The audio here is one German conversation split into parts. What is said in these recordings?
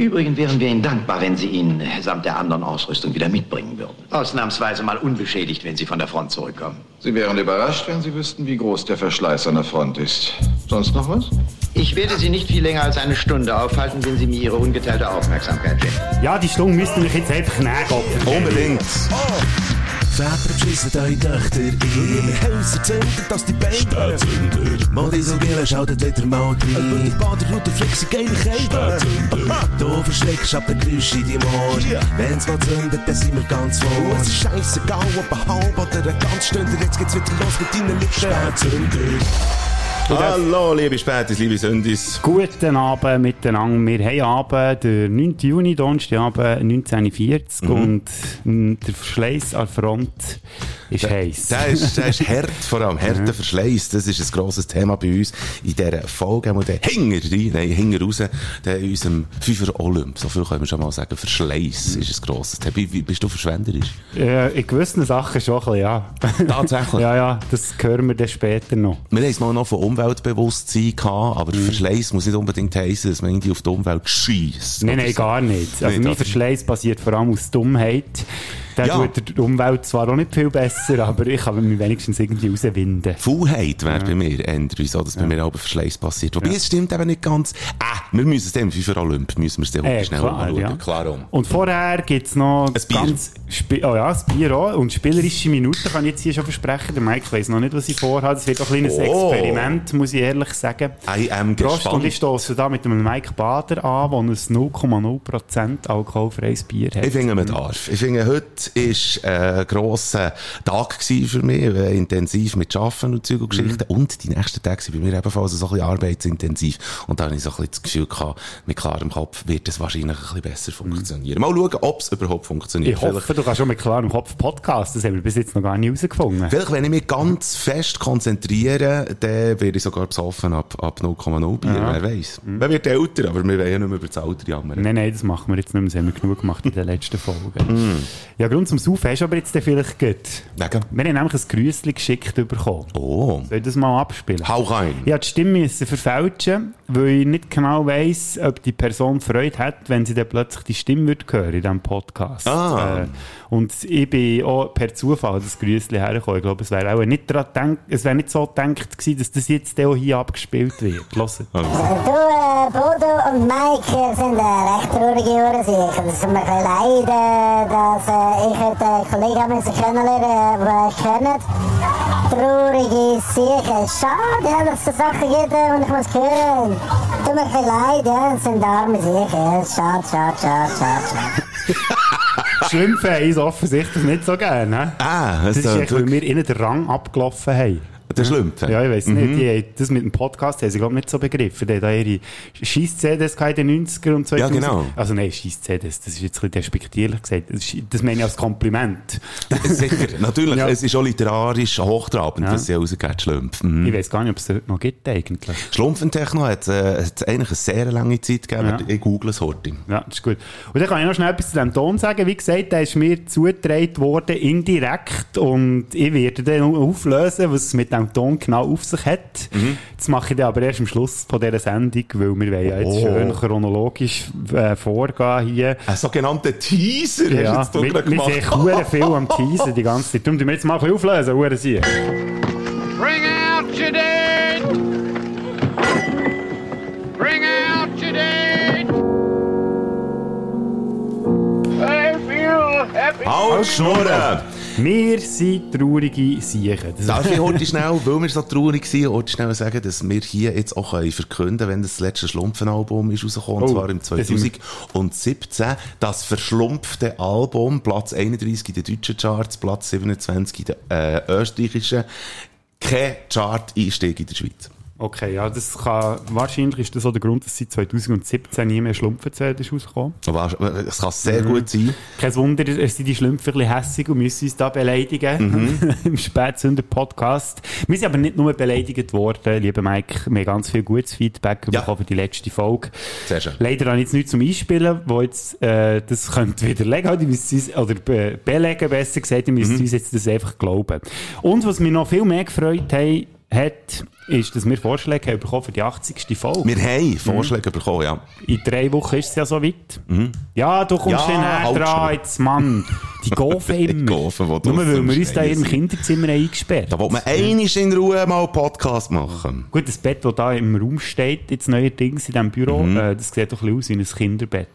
Übrigens wären wir Ihnen dankbar, wenn Sie ihn samt der anderen Ausrüstung wieder mitbringen würden. Ausnahmsweise mal unbeschädigt, wenn Sie von der Front zurückkommen. Sie wären überrascht, wenn Sie wüssten, wie groß der Verschleiß an der Front ist. Sonst noch was? Ich werde Sie nicht viel länger als eine Stunde aufhalten, wenn Sie mir Ihre ungeteilte Aufmerksamkeit schenken. Ja, die Stunde müssten wir jetzt einfach nehmen. Unbedingt. Väter beschissen eure Töchter in ihre Häuser zünden, dass die Beine Spätzünder. Modi so Gille schaltet wieder mal rein Und die Baderroute fliegt geile Kälte Du verschreckst ab der Geräusche in deinem Ohr Wenn's mal zündet, dann sind wir ganz vor. Es ist scheissegal, ob ein halb oder ein ganz Stunde Jetzt geht's wieder los mit deinen Lippen. Spätzünder Hallo, liebe Spätis, liebe Sündis. Guten Abend miteinander. Wir haben Abend, der 9. Juni, Donnerstagabend, 1940 Mhm. und mm, der Verschleiß an der Front ist heiß. Der ist, der ist hart, vor allem harter Verschleiß. Das ist ein grosses Thema bei uns in dieser Folge. Und der Hinger rein, nein, Hinger raus, der in unserem Fünfer Olymp. So viel können wir schon mal sagen. Verschleiß ist ein grosses Thema. Wie, bist du verschwenderisch? Äh, in gewissen Sachen schon ein bisschen, ja. Tatsächlich? ja, ja, das hören wir dann später noch. Wir haben es mal noch von Umweltbewusstsein gehabt, aber Mhm. Verschleiß muss nicht unbedingt heissen, dass man irgendwie auf die Umwelt schießt. Nein, nein, gar nicht. Also Nicht, mein Verschleiß basiert vor allem aus Dummheit. Der Ja. tut der Umwelt zwar auch nicht viel besser, aber ich kann mich wenigstens irgendwie rauswinden. Faulheit wäre bei mir eher so, dass bei mir auch Verschleiß passiert. Wobei, es stimmt eben nicht ganz. Ah, wir müssen es im Fünfer Olymp, müssen wir es dann Äh, schnell klar, anschauen. ja. Klar um. Und vorher gibt es noch Ein Bier. ganz oh ja, das Bier auch. Und spielerische Minuten kann ich jetzt hier schon versprechen. Der Mike weiss noch nicht, was ich vorhabe. Das wird auch ein kleines Oh. Experiment, muss ich ehrlich sagen. I am Prost, und ich gespannt. stoße da mit dem Mike Bader an, der ein 0,0% alkoholfreies Bier hat. Ich finde, man darf. Ich finde, heute war ein grosser Tag für mich, äh, intensiv mit Arbeiten und Zeug und Geschichten. Mhm. Und die nächsten Tage waren bei mir ebenfalls so ein bisschen arbeitsintensiv. Und da habe ich so ein bisschen das Gefühl gehabt, mit klarem Kopf wird es wahrscheinlich ein bisschen besser funktionieren. Mal schauen, ob es überhaupt funktioniert. Ich hoffe, du kannst schon mit klarem Kopf Podcast. Das haben wir bis jetzt noch gar nicht herausgefunden. Vielleicht, wenn ich mich ganz fest konzentriere, dann werde ich sogar besoffen ab, ab 0,0 Bier. Wer weiß. Mhm. Man wird älter, aber wir wollen ja nicht mehr über das Alter jammern. Nein, nein, das machen wir jetzt nicht mehr. Das haben wir genug gemacht in den letzten Folgen. Mhm. Ja, Grund zum Saufen hast du aber jetzt vielleicht gut. Wegen? Wir haben nämlich ein Grüßchen geschickt bekommen. Oh. Soll ich das mal abspielen? Hau rein. Ich musste die Stimme verfälschen, weil ich nicht genau weiss, ob die Person Freude hat, wenn sie dann plötzlich die Stimme würde hören in diesem Podcast. Ah. Äh, und ich bin auch per Zufall das Grüßchen hergekommen. Ich glaube, es wäre auch nicht, daran gedacht, es wäre nicht so gedacht gewesen, dass das jetzt auch hier abgespielt wird. Hört. Du, äh, Bodo und Mike äh, sind äh, recht traurige Uhrensicher. Es tut mir leid, äh, dass äh, ich heute Kollegen müssen kennenlernen den ich kennt. Traurige Sicher. Schade, ja, dass es so Sachen gibt, äh, und ich muss hören. Tut mir leid, ja, es sind arme Sicher. Schade, schade, schade, schade. schade. Haben uns offensichtlich nicht so gerne. Ah, Das es ist tönt echt, weil wir ihnen den Rang abgelaufen haben. Der Schlümpfe. Ja, ich weiß Mhm. nicht. Die haben das mit dem Podcast haben sie, glaube ich, nicht so begriffen. Die haben da ihre Scheiss-CDs in den 90er und 2000. Ja, genau. Also nein, Scheiss-CDs, das ist jetzt ein bisschen despektierlich gesagt. Das, meine ich als Kompliment. Sicher, natürlich. Ja. Es ist auch literarisch hochtrabend, Ja. was sie rausgeht, Schlumpf. Mhm. Ich weiß gar nicht, ob es das noch gibt eigentlich. Schlumpfentechno hat, äh, hat eigentlich eine sehr lange Zeit gegeben. Ja. Ich google es heute. Ja, das ist gut. Und dann kann ich noch schnell etwas zu diesem Ton sagen. Wie gesagt, der ist mir zugetragen worden, indirekt. Und ich werde dann auflösen, was es mit dem Ton genau auf sich hat. Mhm. Das mache ich dann aber erst am Schluss von dieser Sendung, weil wir wollen ja jetzt Oh. schön chronologisch äh, vorgehen hier. Ein sogenannter Teaser Ja, hast du wir, jetzt wir hier sind gerade echt gemacht. viel am Teasen die ganze Zeit. Darum tun wir jetzt mal ein bisschen auflösen, Uhren sie. Bring out your dead! Bring out your dead! I feel happy! Halt, Schnurren! Wir sind traurige Siechen. Darf ich heute schnell, weil wir so traurig sind, heute schnell sagen, dass wir hier jetzt auch können verkünden können, wenn das letzte Schlumpfen-Album ist rausgekommen, Oh, und zwar im das sind wir- 2017, das verschlumpfte Album, Platz 31 in den deutschen Charts, Platz 27 in den äh, österreichischen, kein Chart-Einstieg in der Schweiz. Okay, ja, das kann, wahrscheinlich ist das auch der Grund, dass seit 2017 nie mehr Schlumpfenzähler ist rausgekommen. Aber Es kann Mhm. sehr gut sein. Kein Wunder, es sind die Schlümpfe ein hässig und müssen uns da beleidigen Mhm. im Spätsünder-Podcast. Wir sind aber nicht nur beleidigt worden, lieber Mike, wir haben ganz viel gutes Feedback Ja. bekommen für die letzte Folge. Sehr schön. Leider habe ich jetzt nichts zum Einspielen, wo jetzt äh, das könnt widerlegen, die müsst uns, oder be belegen, besser gesagt, ihr Mhm. müsst uns jetzt das einfach glauben. Und was mich noch viel mehr gefreut hat, hat, ist, dass wir Vorschläge haben bekommen für die 80. Folge. Wir haben Vorschläge bekommen, ja. In drei Wochen ist es ja soweit. Ja, du kommst Ja, näher halt dran, schon. jetzt, Mann. Die Gofen immer. Gofen, die Nur weil wir uns da im. Kinderzimmer eingesperrt Da wollte man einiges in Ruhe mal einen Podcast machen. Gut, das Bett, das da im Raum steht, jetzt neuerdings in diesem Büro, Mhm. äh, das sieht doch ein bisschen aus wie ein Kinderbett.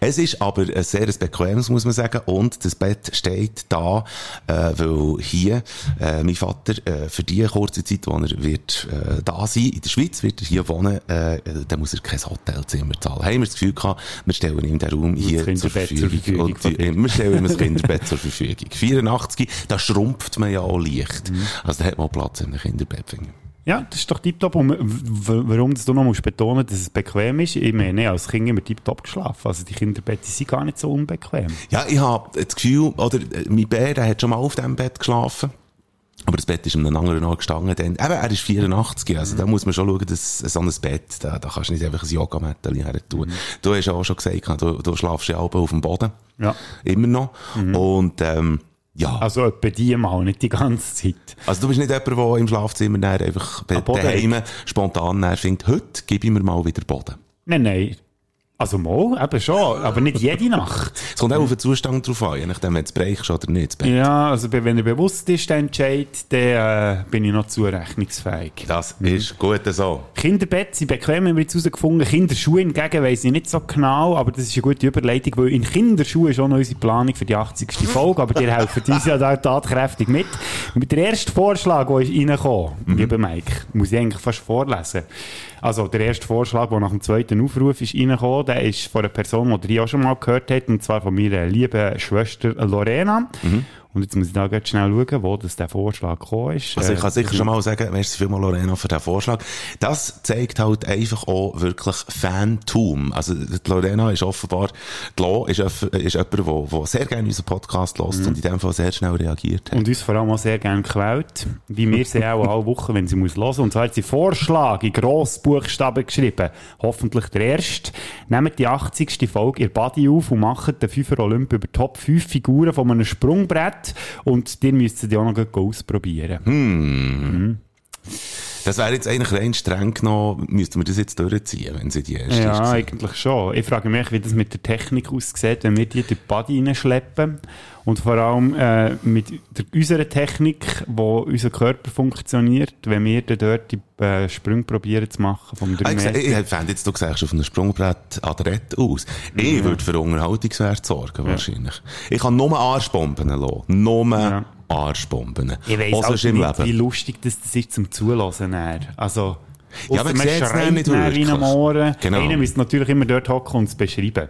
Es ist aber ein sehr bequemes, muss man sagen. Und das Bett steht da, äh, weil hier äh, mein Vater äh, für die kurze Zeit, wo er wird äh, da sein, in der Schweiz wird er hier wohnen, äh, dann muss er kein Hotelzimmer zahlen. Haben wir das Gefühl gehabt, wir stellen ihm den Raum hier zur Kinderbett zur Verfügung. Verfügung und äh, wir stellen ihm ein Kinderbett zur Verfügung. 84, da schrumpft man ja auch leicht. Mhm. Also da hat man auch Platz in einem Kinderbett, finde ich. Ja, das ist doch tiptop. Und warum das du noch musst betonen dass es bequem ist? Ich meine, als Kind immer tiptop geschlafen. Also die Kinderbette sind gar nicht so unbequem. Ja, ich habe das Gefühl, oder, äh, mein Bär, der hat schon mal auf diesem Bett geschlafen. Aber das Bett ist an einem anderen Ort gestanden. Dann, eben, er ist 84, also da muss man schon schauen, dass so ein Bett, da, da kannst du nicht einfach ein Yogamattel her tun. Du hast ja auch schon gesagt, du, du schlafst ja auch auf dem Boden. Ja. Immer noch. Und, ähm, ja. Also etwa die mal, nicht die ganze Zeit. Also du bist nicht jemand, der im Schlafzimmer dann einfach bei daheim spontan findet, heute gebe ich mir mal wieder Boden. Nein, nein. Also mal, eben schon, aber nicht jede Nacht. Es kommt auch auf den Zustand drauf an, je nachdem, wenn du brechst oder nicht. Ja, also wenn er bewusst ist, der Entscheid, dann äh, bin ich noch zurechnungsfähig. Das ist gut so. Kinderbett sind bequem, haben wir jetzt herausgefunden. Kinderschuhe hingegen weiss ich nicht so genau, aber das ist eine gute Überleitung, weil in Kinderschuhen ist auch noch unsere Planung für die 80. Folge, aber ihr helft uns ja da tatkräftig mit. Mit der erste Vorschlag, der ist reingekommen, lieber Mike, muss ich eigentlich fast vorlesen. Also der erste Vorschlag, der nach dem zweiten Aufruf ist reingekommen, der ist von einer Person, die ihr auch schon mal gehört habt, und zwar von meiner lieben Schwester Lorena. Und jetzt muss ich da ganz schnell schauen, wo das der Vorschlag gekommen ist. Also ich kann Äh, sicher schon mal sagen, merci vielmal Lorena für den Vorschlag. Das zeigt halt einfach auch wirklich Fantum. Also Lorena ist offenbar, die Lo ist, ist jemand, der, sehr gerne unseren Podcast hört und in dem Fall sehr schnell reagiert hat. Und uns vor allem auch sehr gerne quält, wie wir sie auch alle Wochen, wenn sie muss hören. Und zwar hat sie Vorschlag in Grossbuchstaben geschrieben. Hoffentlich der erste. Nehmt die 80. Folge ihr Body auf und macht den 5 Olymp über Top 5 Figuren von einem Sprungbrett. Und die müsst ihr auch noch ausprobieren. Das wäre jetzt eigentlich rein streng genommen, müssten wir das jetzt durchziehen, wenn sie die erste Ja, ist. eigentlich schon. Ich frage mich, wie das mit der Technik aussieht, wenn wir die durch die Body reinschleppen. Und vor allem äh, mit der, unserer Technik, wo unser Körper funktioniert, wenn wir dann dort die äh, Sprünge probieren zu machen vom 3 Ah, Ich, Meter. ich, ich fände jetzt, du siehst auf einem Sprungbrett adrett aus. Ich würde für Unterhaltungswert sorgen, wahrscheinlich. Ich kann nur Arschbomben lassen. Nur Ja. Arschbomben. Ich weiss Auch auch nicht, wie lustig das, das ist zum Zuhören. dann. Also, Ja, ausser man dann schreit nicht wirklich. Ohren. Genau. Einer müsste natürlich immer dort hocken und es beschreiben.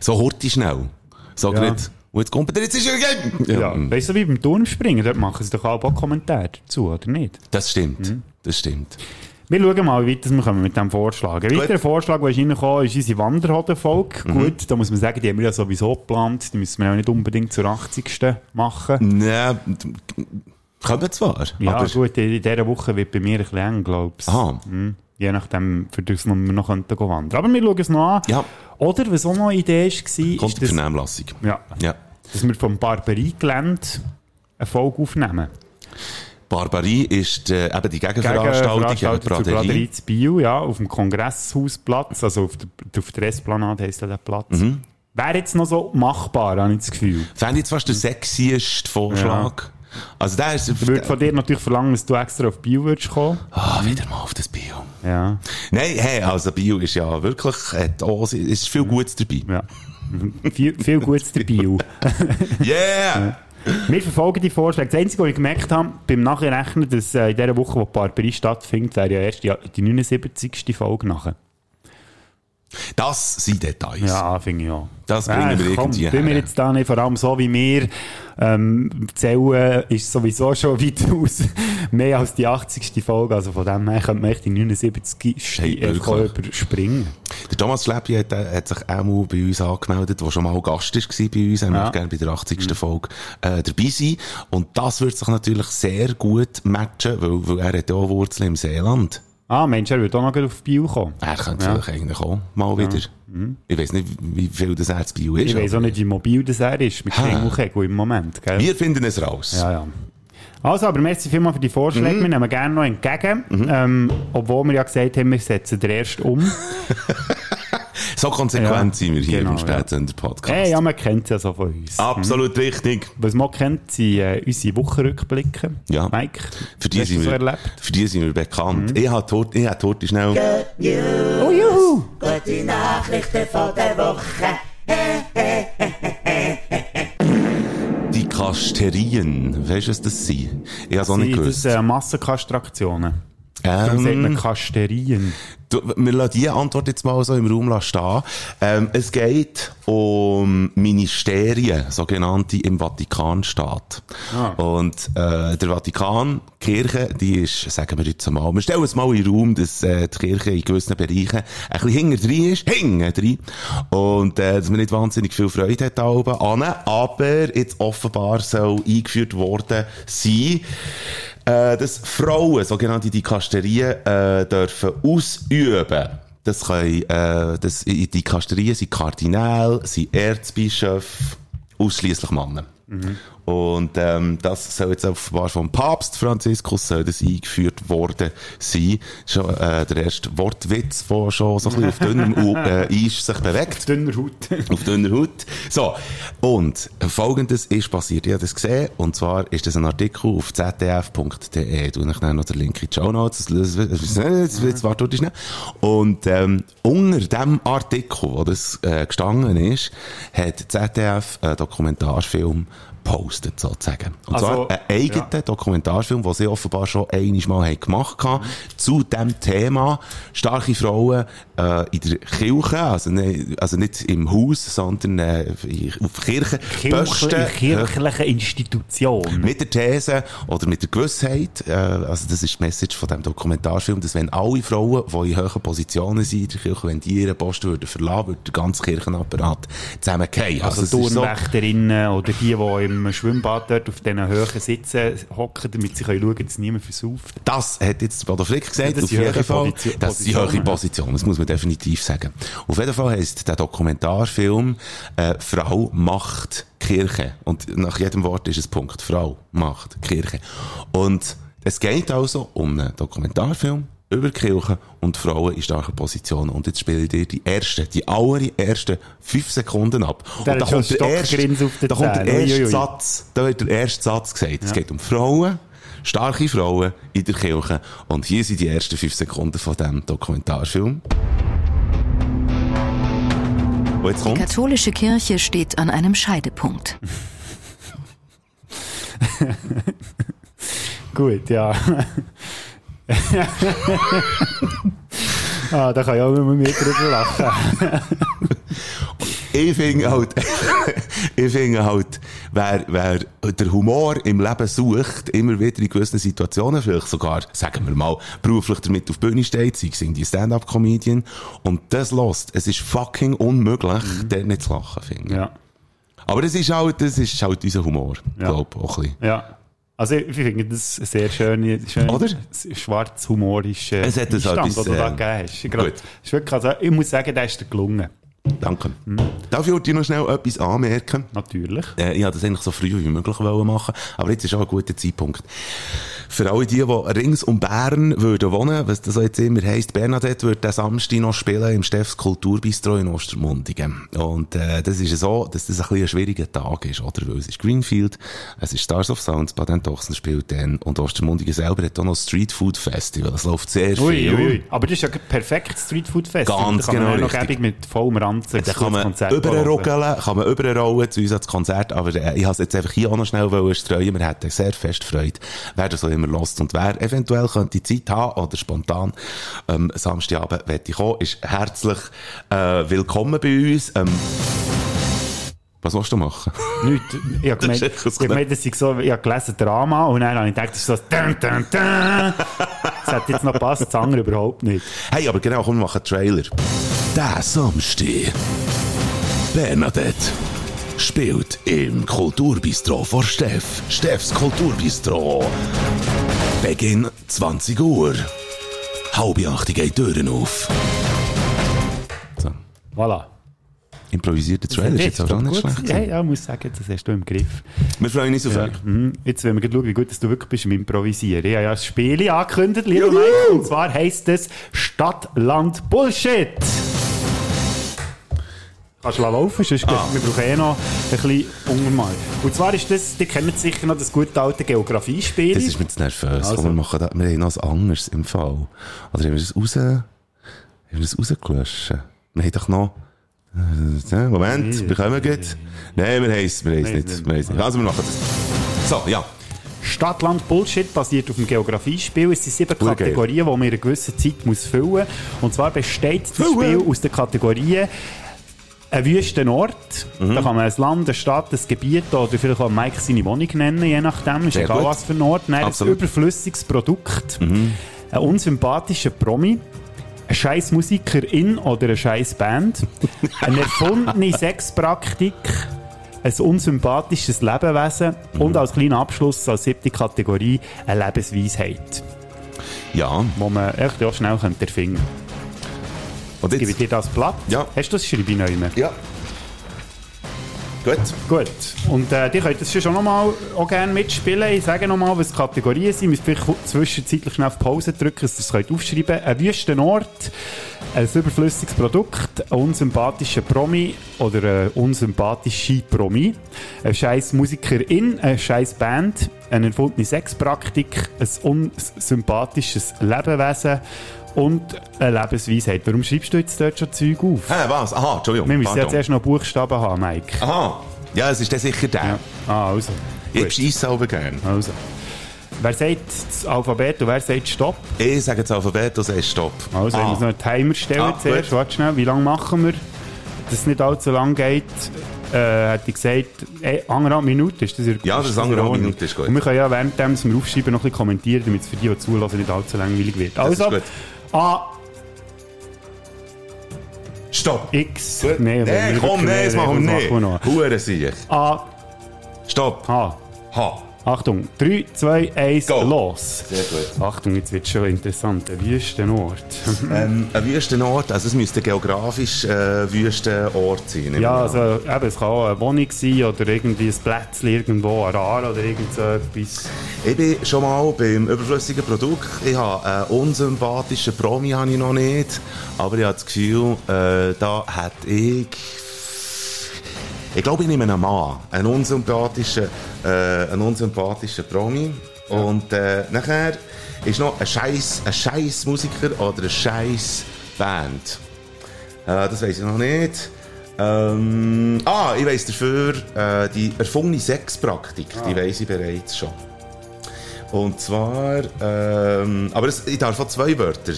So hurti schnell. So Ja. grad, und jetzt kommt er, jetzt ist er gegeben. Ja. Weißt du, wie beim Turmspringen, dort machen sie doch auch Kommentare dazu, oder nicht? Das stimmt. Mhm. Das stimmt. Wir schauen mal, wie weit wir kommen mit diesem Vorschlag. Ein weiterer Vorschlag, der ist reingekommen ist unsere Wanderhoden-Folge. Mhm. Gut, da muss man sagen, die haben wir ja sowieso geplant. Die müssen wir ja nicht unbedingt zur 80. machen. Nee, kommen zwar. Ja, aber, gut, in in dieser Woche wird bei mir ein bisschen eng, glaube ich. Aha. Mhm. Je nachdem, für das wir noch könnten wandern. Aber wir schauen es noch an. Ja. Oder, was auch noch eine Idee war, kommt ist, die dass, Vernehmlassung. ja, Ja. dass wir vom Barbariegelände eine Folge aufnehmen. Barbarie ist äh, eben die Gegen Gegenveranstaltung, Veranstaltung gegen zur Braderie. Zu Biel, ja, auf dem Kongresshausplatz, also auf der, auf der Esplanade heisst ja der Platz. Mhm. Wäre jetzt noch so machbar, habe ich das Gefühl. Fände ich jetzt fast der sexieste Vorschlag. Also der ist... Ich würde von dir natürlich verlangen, dass du extra auf Biel würdest kommen. Ah, wieder mal auf das Bio. Ja, Nein, hey, also Bio ist ja wirklich, hat auch, es ist viel Gutes dabei. ja. viel, viel Gutes Biel. Yeah! Wir verfolgen die Vorschläge. Das Einzige, was ich gemerkt habe, beim Nachrechnen, dass äh, in dieser Woche, wo die Barbarie stattfindet, wäre ja erst die, die 79. Folge nachher. Das sind Details. Ja, finde ich auch. Das bringen wir komm, irgendwie tun wir jetzt da nicht, vor allem so wie wir ähm, zählen, ist sowieso schon weit aus. Mehr als die 80. Folge, also von dem her könnte man echt die 79. Hey, überspringen. Der Thomas Schleppi hat, äh, hat sich auch mal bei uns angemeldet, der schon mal Gast war bei uns. Er Ja. möchte gerne bei der 80. Folge äh, dabei sein. Und das wird sich natürlich sehr gut matchen, weil, weil er hat ja auch Wurzeln im Seeland. Ah, Mensch, er würde auch noch auf Biel kommen. Er könnte Ja. vielleicht eigentlich auch mal wieder. Ich weiß nicht, wie viel das er zu Bio ist. Ich weiß auch nicht, wie mobil das er ist, mit. Kringelkegel im Moment, gell? Wir finden es raus. Ja, ja. Also, aber merci vielmals für die Vorschläge. Mhm. Wir nehmen gerne noch entgegen. Ähm, obwohl wir ja gesagt haben, wir setzen den erst um. So konsequent Ja, sind wir hier genau, im Spätsender Podcast. Hey, ja, man kennt es ja so von uns. Absolut richtig. Was man kennt, sind äh, unsere Wochenrückblicke. Ja. Mike, Für die, hast du sind so wir, erlebt? für die sind wir bekannt. Ich habe heute, ich habe heute schnell... Oh, juhu! Gute Nachrichten von der Woche. Die Kasterien. Weißt du, was das sind? Ich habe es auch nicht Sind gewusst. das äh, Massenkastraktionen? Darum sagt man Ähm, Kasterien. du, wir lassen diese Antwort jetzt mal so im Raum stehen. Ähm, es geht um Ministerien, sogenannte im Vatikanstaat. Und äh, der Vatikan, die Kirche, die ist, sagen wir jetzt mal, wir stellen es mal in den Raum, dass äh, die Kirche in gewissen Bereichen ein bisschen hinter drin ist, hinter drin. Und äh, dass man nicht wahnsinnig viel Freude hat da oben an, aber jetzt offenbar soll eingeführt worden sein, äh, dass Frauen, sogenannte Dikasterien, äh, dürfen ausüben. Das können, äh, das, Dikasterien sind Kardinäle, sind Erzbischöfe, ausschließlich Männer. Und ähm, das soll jetzt offenbar vom Papst Franziskus soll das eingeführt worden sein. Schon äh, der erste Wortwitz, der schon so ein bisschen auf dünnem äh, Eis sich bewegt. Dünner Haut. auf dünner Haut. So, und Folgendes ist passiert. Ich habe das gesehen, und zwar ist das ein Artikel auf zdf.de. Du ich noch den Link in die Show Notes. Jetzt warte ich schnell. Und ähm, unter dem Artikel, wo das äh, gestanden ist, hat ZDF einen Dokumentarfilm postet sozusagen. Und Also, zwar einen eigenen ja. Dokumentarfilm, den sie offenbar schon einmal mal haben gemacht haben, zu dem Thema starke Frauen äh, in der Kirche, also, ne, also nicht im Haus, sondern äh, auf Kirchen, Kirchliche, kirchliche Institution. mit der These oder mit der Gewissheit, äh, also das ist die Message von dem Dokumentarfilm, dass wenn alle Frauen, die in hohen Positionen sind in der Kirche, wenn die ihren Posten würden verlassen, würde der ganze Kirchenapparat zusammenfallen. Also, es ist so- Turnwächterinnen oder die, die im Schwimmbad dort auf diesen Höhen sitzen, hocken, damit sie können schauen können, dass niemand versauft. Das hat jetzt Bodo Frick gesagt, Das auf jeden Fall. Position- Das ist die Positionen. Position, das muss man definitiv sagen. Auf jeden Fall heisst der Dokumentarfilm äh, Frau macht Kirche. Und nach jedem Wort ist es Punkt. Frau macht Kirche. Und es geht also um einen Dokumentarfilm über die Kirche und Frauen in starken Positionen. Und jetzt spiele ich dir die ersten, die allerersten fünf Sekunden ab. Der und Stockgrins auf den da kommt der erste Uiuiui. Satz, da wird der erste Satz gesagt. Es geht um Frauen, starke Frauen in der Kirche. Und hier sind die ersten fünf Sekunden von diesem Dokumentarfilm. Die kommt? katholische Kirche steht an einem Scheidepunkt. Gut, ja. ah, da kann ich auch immer mit drüber lachen. Ich finde halt, ich finde halt, wer, wer der Humor im Leben sucht, immer wieder in gewissen Situationen, vielleicht sogar, sagen wir mal, beruflich damit auf die Bühne steht, sei es die Stand-Up-Comedian, und das lost. Es ist fucking unmöglich, dort nicht zu lachen, finde ich. Ja. Aber das ist halt, das ist halt unser Humor, Ja. glaube ich, auch ein bisschen. Ja. Also ich finde das ein sehr schöne, schön, Oder? schwarz humorische Es hat das Einstand, etwas, den du da äh, gegeben hast. Ich, gut. ist wirklich, also, ich muss sagen, der ist dir gelungen. Danke. Darf ich heute noch schnell etwas anmerken? Natürlich. Äh, ich wollte das eigentlich so früh wie möglich machen, aber jetzt ist auch ein guter Zeitpunkt. Für alle die, die rings um Bern würden wohnen, was das jetzt immer heisst, Bernadette wird den Samstag noch spielen im Steffs Kulturbistro in Ostermundigen. Und äh, das ist so, dass das ein bisschen ein schwieriger Tag ist, oder? Weil es ist Greenfield, es ist Stars of Sounds, Baden Tochsen spielt dann und Ostermundigen selber hat auch noch Street Food Festival. Es läuft sehr Ui, viel. ui, ui. Aber das ist ja ein perfekt Streetfood Fest. Ganz da kann man genau noch mit vollem Ranzen Da kann man Konzert überrollen, kann man überrollen zu uns als Konzert, aber äh, ich habe es jetzt einfach hier auch noch schnell streuen. Wir hätten sehr fest Freude, wer das auch immer lost und wer eventuell könnte Zeit haben oder spontan ähm, Samstagabend möchte ich kommen, ist herzlich äh, willkommen bei uns. Ähm, was willst du machen? Nicht, ich habe gemeint, Das gemeint, das so, ich habe gelesen Drama und dann habe ich gedacht, das ist so dun, dun, dun. Das hat jetzt noch gepasst, das andere überhaupt nicht. Hey, aber genau, komm, wir machen einen Trailer. Der Samstag. Bernadette spielt im Kulturbistro vor Steff. Steffs Kulturbistro. Beginn 20 Uhr. Halb acht geht die Türen auf. So. Voilà. Improvisierter Trailer ist jetzt auch nicht schlecht. Ja, ja, muss sagen, das hast du im Griff. Wir freuen uns auf Ja. euch. Mhm. Jetzt wollen wir schauen, wie gut dass du wirklich bist im Improvisieren. Ich habe ja ein Spiel angekündigt, Lilo Mike, und zwar heisst es Stadt, Land, Bullshit. Kannst du laufen, sonst Ah. wir brauchen eh noch ein bisschen Untermal. Und zwar ist das, die kennen sicher noch das gute alte Geografiespiel. Das ist mir zu nervös. Also. Wir, machen da, wir haben noch was anderes im Fall. Oder haben wir das raus, haben wir das rausgelöscht? Wir haben doch noch, Moment, wir kommen gut. Nein, wir haben es, wir Nein, nicht. nein. Wir nicht. Also, wir machen das. So, ja. Stadt, Land, Bullshit basiert auf dem Geografiespiel. Es sind sieben Urgeil. Kategorien, die man in einer gewissen Zeit muss füllen muss. Und zwar besteht das? Spiel aus den Kategorien ein wüsten Ort. Mhm. Da kann man ein Land, eine Stadt, ein Gebiet oder vielleicht auch Mike seine Wohnung nennen, je nachdem. Ist Sehr egal gut. was für ein Ort. Dann ein. Mhm. überflüssiges Produkt. Ein unsympathischer Promi. Ein scheiß Musikerin oder eine scheiß Band. Eine erfundene Sexpraktik. Ein unsympathisches Lebewesen. Mhm. Und als kleiner Abschluss, als siebte Kategorie, eine Lebensweisheit. Ja. Die man echt auch schnell erfinden könnte. Und Gebe ich jetzt, dir das Blatt? Ja. Hast du das Schreibe neu? ja. Gut. Gut. Und äh, die könnt das schon noch mal auch gerne mitspielen. Ich sage noch mal, was die Kategorien sind. Wir müssen vielleicht zwischenzeitlich schnell auf Pause drücken, dass ihr es könnt aufschreiben könnt. Ein wüsten Ort, ein überflüssiges Produkt, ein unsympathischer Promi oder eine unsympathische Promi, ein scheiß Musikerin, eine scheiß Band, eine erfundene Sexpraktik, ein unsympathisches Lebewesen und eine Lebensweisheit. Warum schreibst du jetzt dort schon Zeug auf? Hä, was? Aha, Entschuldigung. Wir müssen Pardon. zuerst noch Buchstaben haben, Mike. Aha. Ja, es ist dann sicher der. Ja. Ah, also. Ich Gut. scheisse aber gerne. Also. Wer sagt das Alphabet und wer sagt Stopp? Ich sage das Alphabet und sage Stopp. Also, ich Ah. muss noch einen Timer stellen Ah, zuerst. gut. Warte schnell, wie lange machen wir? Dass es nicht allzu lang geht, äh, hätte ich gesagt, äh, anderthalb Minuten ist das in- Ja, das ist anderthalb? Minuten, ist gut. Und wir können ja während dem, wir aufschreiben, noch ein bisschen kommentieren, damit es für die, die zulassen, nicht allzu langweilig wird. Also, A, Stopp. X, Gut. nee, nee, komm, nee, das machen wir nicht. Hure sicher. A, Stopp. H. Ha. Achtung, 3, 2, 1, Go. los. Sehr gut. Achtung, jetzt wird es schon interessant. Ein Wüstenort. Ähm, ein Wüstenort, also es müsste geografisch äh, Wüstenort sein. Ja, also eben, es kann auch eine Wohnung sein oder irgendwie ein Plätzchen irgendwo, ein Rar oder irgend so etwas. Ich bin schon mal beim überflüssigen Produkt. Ich habe einen unsympathischen Promi habe ich noch nicht. Aber ich habe das Gefühl, äh, da hätte ich... Ich glaube, ich nehme einen Mann. Einen unsympathischen, äh, einen unsympathischen Promi. Und äh, nachher ist noch ein scheiß, ein scheiß Musiker oder eine scheiß Band. Äh, das weiß ich noch nicht. Ähm, ah, ich weiss dafür, äh, die erfundene Sexpraktik, die weiss ich bereits schon. Und zwar, ähm, aber es, ich darf auch zwei Wörter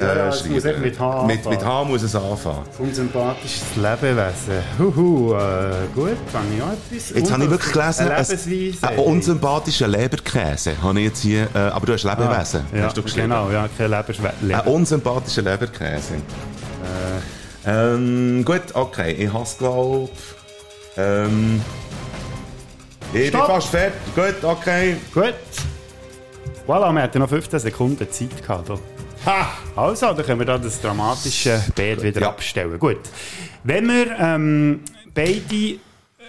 äh, Ja, schreiben. muss mit H Mit, mit anfangen. H muss es anfangen. Unsympathisches Lebewesen. Huhu, äh, gut, habe ich auch etwas. Jetzt habe ich wirklich gelesen, Lebensweise. ein unsympathischer Leberkäse habe ich jetzt hier, äh, aber du hast Lebewesen, Ah, ja, hast du geschrieben. Genau, ja, kein Leberschwelle. Ein unsympathischer Leberkäse. Ähm, gut, okay, ich hasse glaube ähm, ich Stopp. bin fast fertig. Gut, okay. Gut. Voilà, wir hatten noch 15 Sekunden Zeit gehabt. da. Ha! Also, dann können wir da das dramatische Bär wieder Ja. abstellen. Gut. Wenn wir ähm, beide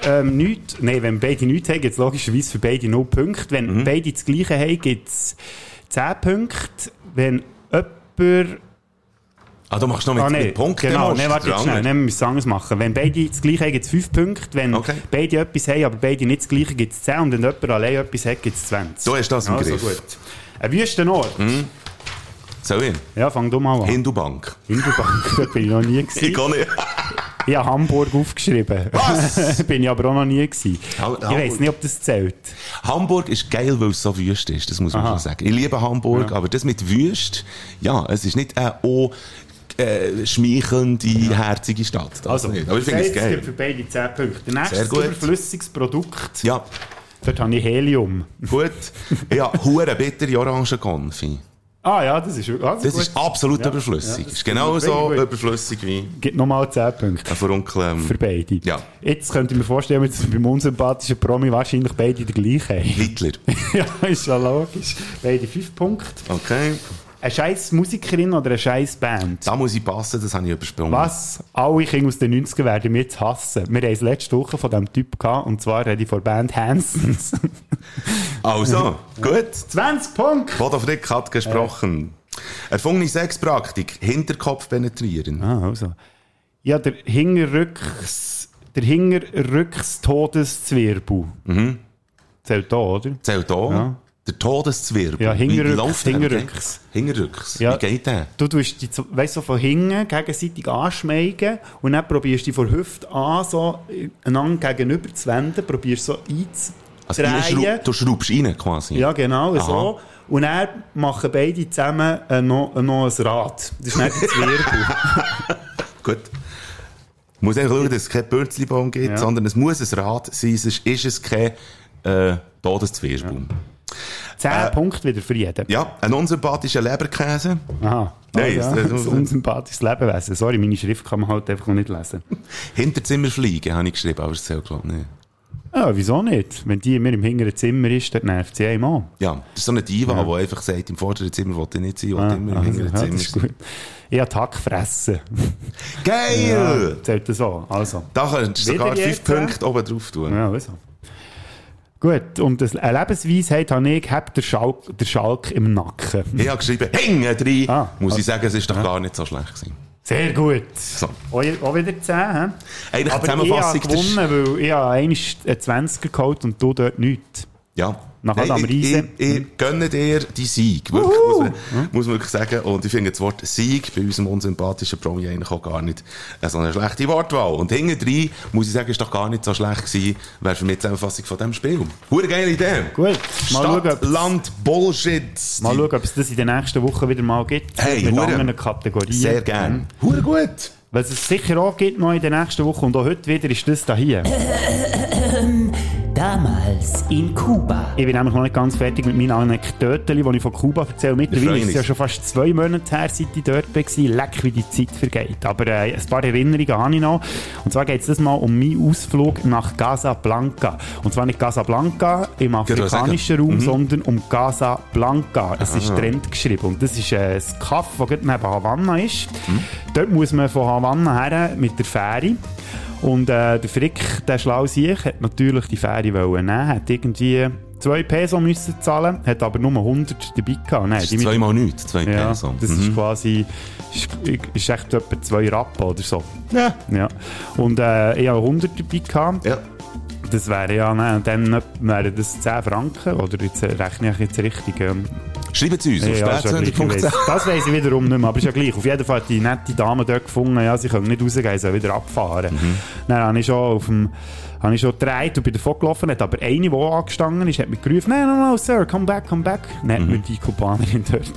ähm, nichts, nein, wenn beide nichts haben, gibt es logischerweise für beide 0 Punkte. Wenn Mhm. beide das Gleiche haben, gibt es 10 Punkte. Wenn jemand Ah, du machst noch mit, Ah, mit Punkten. Genau, nee, du warte jetzt schnell. Nee, wir müssen es anders machen. Wenn beide das Gleiche haben, gibt es 5 Punkte. Wenn Okay. beide etwas haben, aber beide nicht das Gleiche, gibt es 10. Und wenn jemand allein etwas hat, gibt es 20. Du hast das im also Griff. gut. Ein Wüstenort. Soll ich? Ja, fang du mal an. Hindubank. Hindubank, da bin ich noch nie gewesen. Ich kann nicht. Ich habe Hamburg aufgeschrieben. Was? bin ich aber auch noch nie gewesen. Ha- Ich weiß nicht, ob das zählt. Hamburg ist geil, weil es so wüst ist, das muss man Aha. schon sagen. Ich liebe Hamburg, Ja. aber das mit wüst, ja, es ist nicht eine oh, äh, schmeichelnde, herzige Stadt. Das Also, nicht. Aber ich finde es geil. gibt für beide 10 Punkte. Der nächste Sehr gut. überflüssiges Produkt. Ja, Dort habe ich Helium. gut. Ja, hure bittere Orangenkonfi. Ah ja, das ist also Das gut. ist absolut Ja, überflüssig. ja, ist ich gut. überflüssig wie Gibt nochmal 10 Punkte. ein Furunkel. Ähm, Für beide. Ja. Jetzt könnte ich mir vorstellen, dass wir beim unsympathischen Promi wahrscheinlich beide den gleichen haben. Hitler. ja, ist ja logisch. Beide 5 Punkte. Okay. Eine scheiß Musikerin oder eine scheiß Band? Da muss ich passen, das habe ich übersprungen. Was alle Kinder aus den 90ern werden mich jetzt hassen. Wir haben es letzte Woche von diesem Typ gehabt, und zwar rede ich von der Band Hansons. Also, gut. 20 Punkte! Bodo Frick hat gesprochen. Erfungene Sexpraktik, Hinterkopf penetrieren. Ah, also. Ja, der Hingerrücks, der Hingerrücks-Todeszwirbel. Mhm. Zählt da, oder? Zählt da. Ja. Der Todeszwirbel. Ja, Hingerrücks? Hingerrücks. Hingerrücks. Ja. Wie geht der? Du tust so- weißt, so von hinten gegenseitig anschmeigen und dann probierst du dich von Hüfte an so einander gegenüber zu wenden, probierst so Also, einzudrehen. du, du schraubst rein quasi. ja, genau, Aha. so. Und dann machen beide zusammen äh, noch, äh, noch ein Rad. Das ist nicht der Zwirbel. Gut. Ich muss einfach schauen, dass es kein Bürzelbaum gibt, Ja. sondern es muss ein Rad sein, sonst ist es kein äh, Todeszwirbel. Zehn Punkte wieder für jeden. Ja, ein unsympathischer Leberkäse. Aha. Nein, oh, ja. das- das, unsympathisches Lebewesen. Sorry, meine Schrift kann man halt einfach noch nicht lesen. Hinterzimmerfliegen habe ich geschrieben, aber es zählt glaube ich nicht. Ja, wieso nicht? Wenn die immer im hinteren Zimmer ist, dann nervt sie einem an. Ja, das ist so eine Diva, die einfach sagt, im vorderen Zimmer wollte ich nicht sein, wollte Ah, immer im also, hinteren ja, Zimmer das sein. gut. Ich habe Hack fressen. Geil! Ja, zählt das so. Also. Da könntest du sogar fünf äh? Punkte oben drauf tun. Ja, also. Gut, und das, eine Lebensweisheit habe ich, habt der Schalk, der Schalk im Nacken. Ich habe geschrieben, hängen drin. Ah, Muss also- ich sagen, es ist doch gar nicht so schlecht gewesen. Sehr gut. So. Auch, auch wieder 10, hä? Eigentlich Aber Zusammenfassung, ich habe gewonnen, weil ich habe einen 20er geholt und du dort nichts. Ja. Nach Adam ich, ich, Riese. ich, ich gönne dir die Sieg. Wirklich, muss, man, muss man wirklich sagen. Und ich finde das Wort Sieg bei unserem unsympathischen Promi eigentlich auch gar nicht äh, so eine schlechte Wortwahl. Und hinten drin, muss ich sagen, ist doch gar nicht so schlecht gewesen, wäre für mich die Zusammenfassung von diesem Spiel. Hure geile Idee. Gut, mal Stadt, schauen, Land, Bullshit. Mal schauen, ob es das in den nächsten Wochen wieder mal gibt. Hey, mit hure. anderen Kategorien. Sehr gern. Hure gut. Was es sicher auch gibt noch in den nächsten Wochen und auch heute wieder ist das da hier. Damals in Kuba. Ich bin nämlich noch nicht ganz fertig mit meinen Anekdoten, die ich von Kuba erzähle. Mittlerweile ist es ja schon fast zwei Monate her, seit ich dort war. Leck, wie die Zeit vergeht. Aber äh, ein paar Erinnerungen habe ich noch. Und zwar geht es das mal um meinen Ausflug nach Casablanca. Und zwar nicht Casablanca im afrikanischen. Raum, Mhm. sondern um Casablanca. Es ist Ah. Trend geschrieben. Und das ist äh, ein Kaff, das neben Havanna ist. Mhm. Dort muss man von Havanna her mit der Fähre. Und äh, der Frick, der schlau sich, hat natürlich die Fähre wollen nehmen, hat irgendwie 2 Peso müssen zahlen, hat aber nur 100 dabei gehabt. Nein, Das ist zweimal nichts, zwei ja, Peso. das Mhm. ist quasi, ist, ist echt etwa 2 Rappen oder so. Ja. Ja. Und äh, ich habe 100 dabei gehabt. Ja. Das wäre ja, nein, dann wären das 10 Franken, oder jetzt äh, rechne ich jetzt richtig, ähm, Schreiben Sie uns auf ja, ist ja. Das weiss ich wiederum nicht mehr, aber ist ja gleich. Auf jeden Fall hat die nette Dame dort gefunden, ja, sie können nicht rausgehen, sie wieder abfahren. Mhm. Dann habe ich schon auf dem habe ich schon gedreht und bin davon gelaufen, hat aber eine, die angestanden ist, hat mich gerufen, nein, nein, nein, Sir, come back, come back. Dann hat Mhm. mir die Kubanerin dort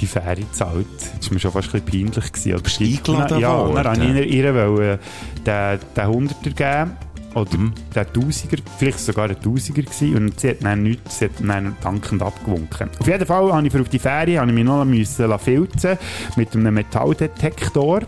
die Fähre gezahlt. Das war mir schon fast ein bisschen peinlich. Gewesen. Also, Bist du eingeladen Ja, dann habe ich ihr, ihr wollen, den, den Hunderter geben. Oder Mhm. der Tausiger, vielleicht sogar ein Tausiger gewesen. Und sie hat dann nichts, sie hat dann dankend abgewunken. Auf jeden Fall habe ich für auf die Fähre habe ich mich noch müssen filzen mit einem Metalldetektor.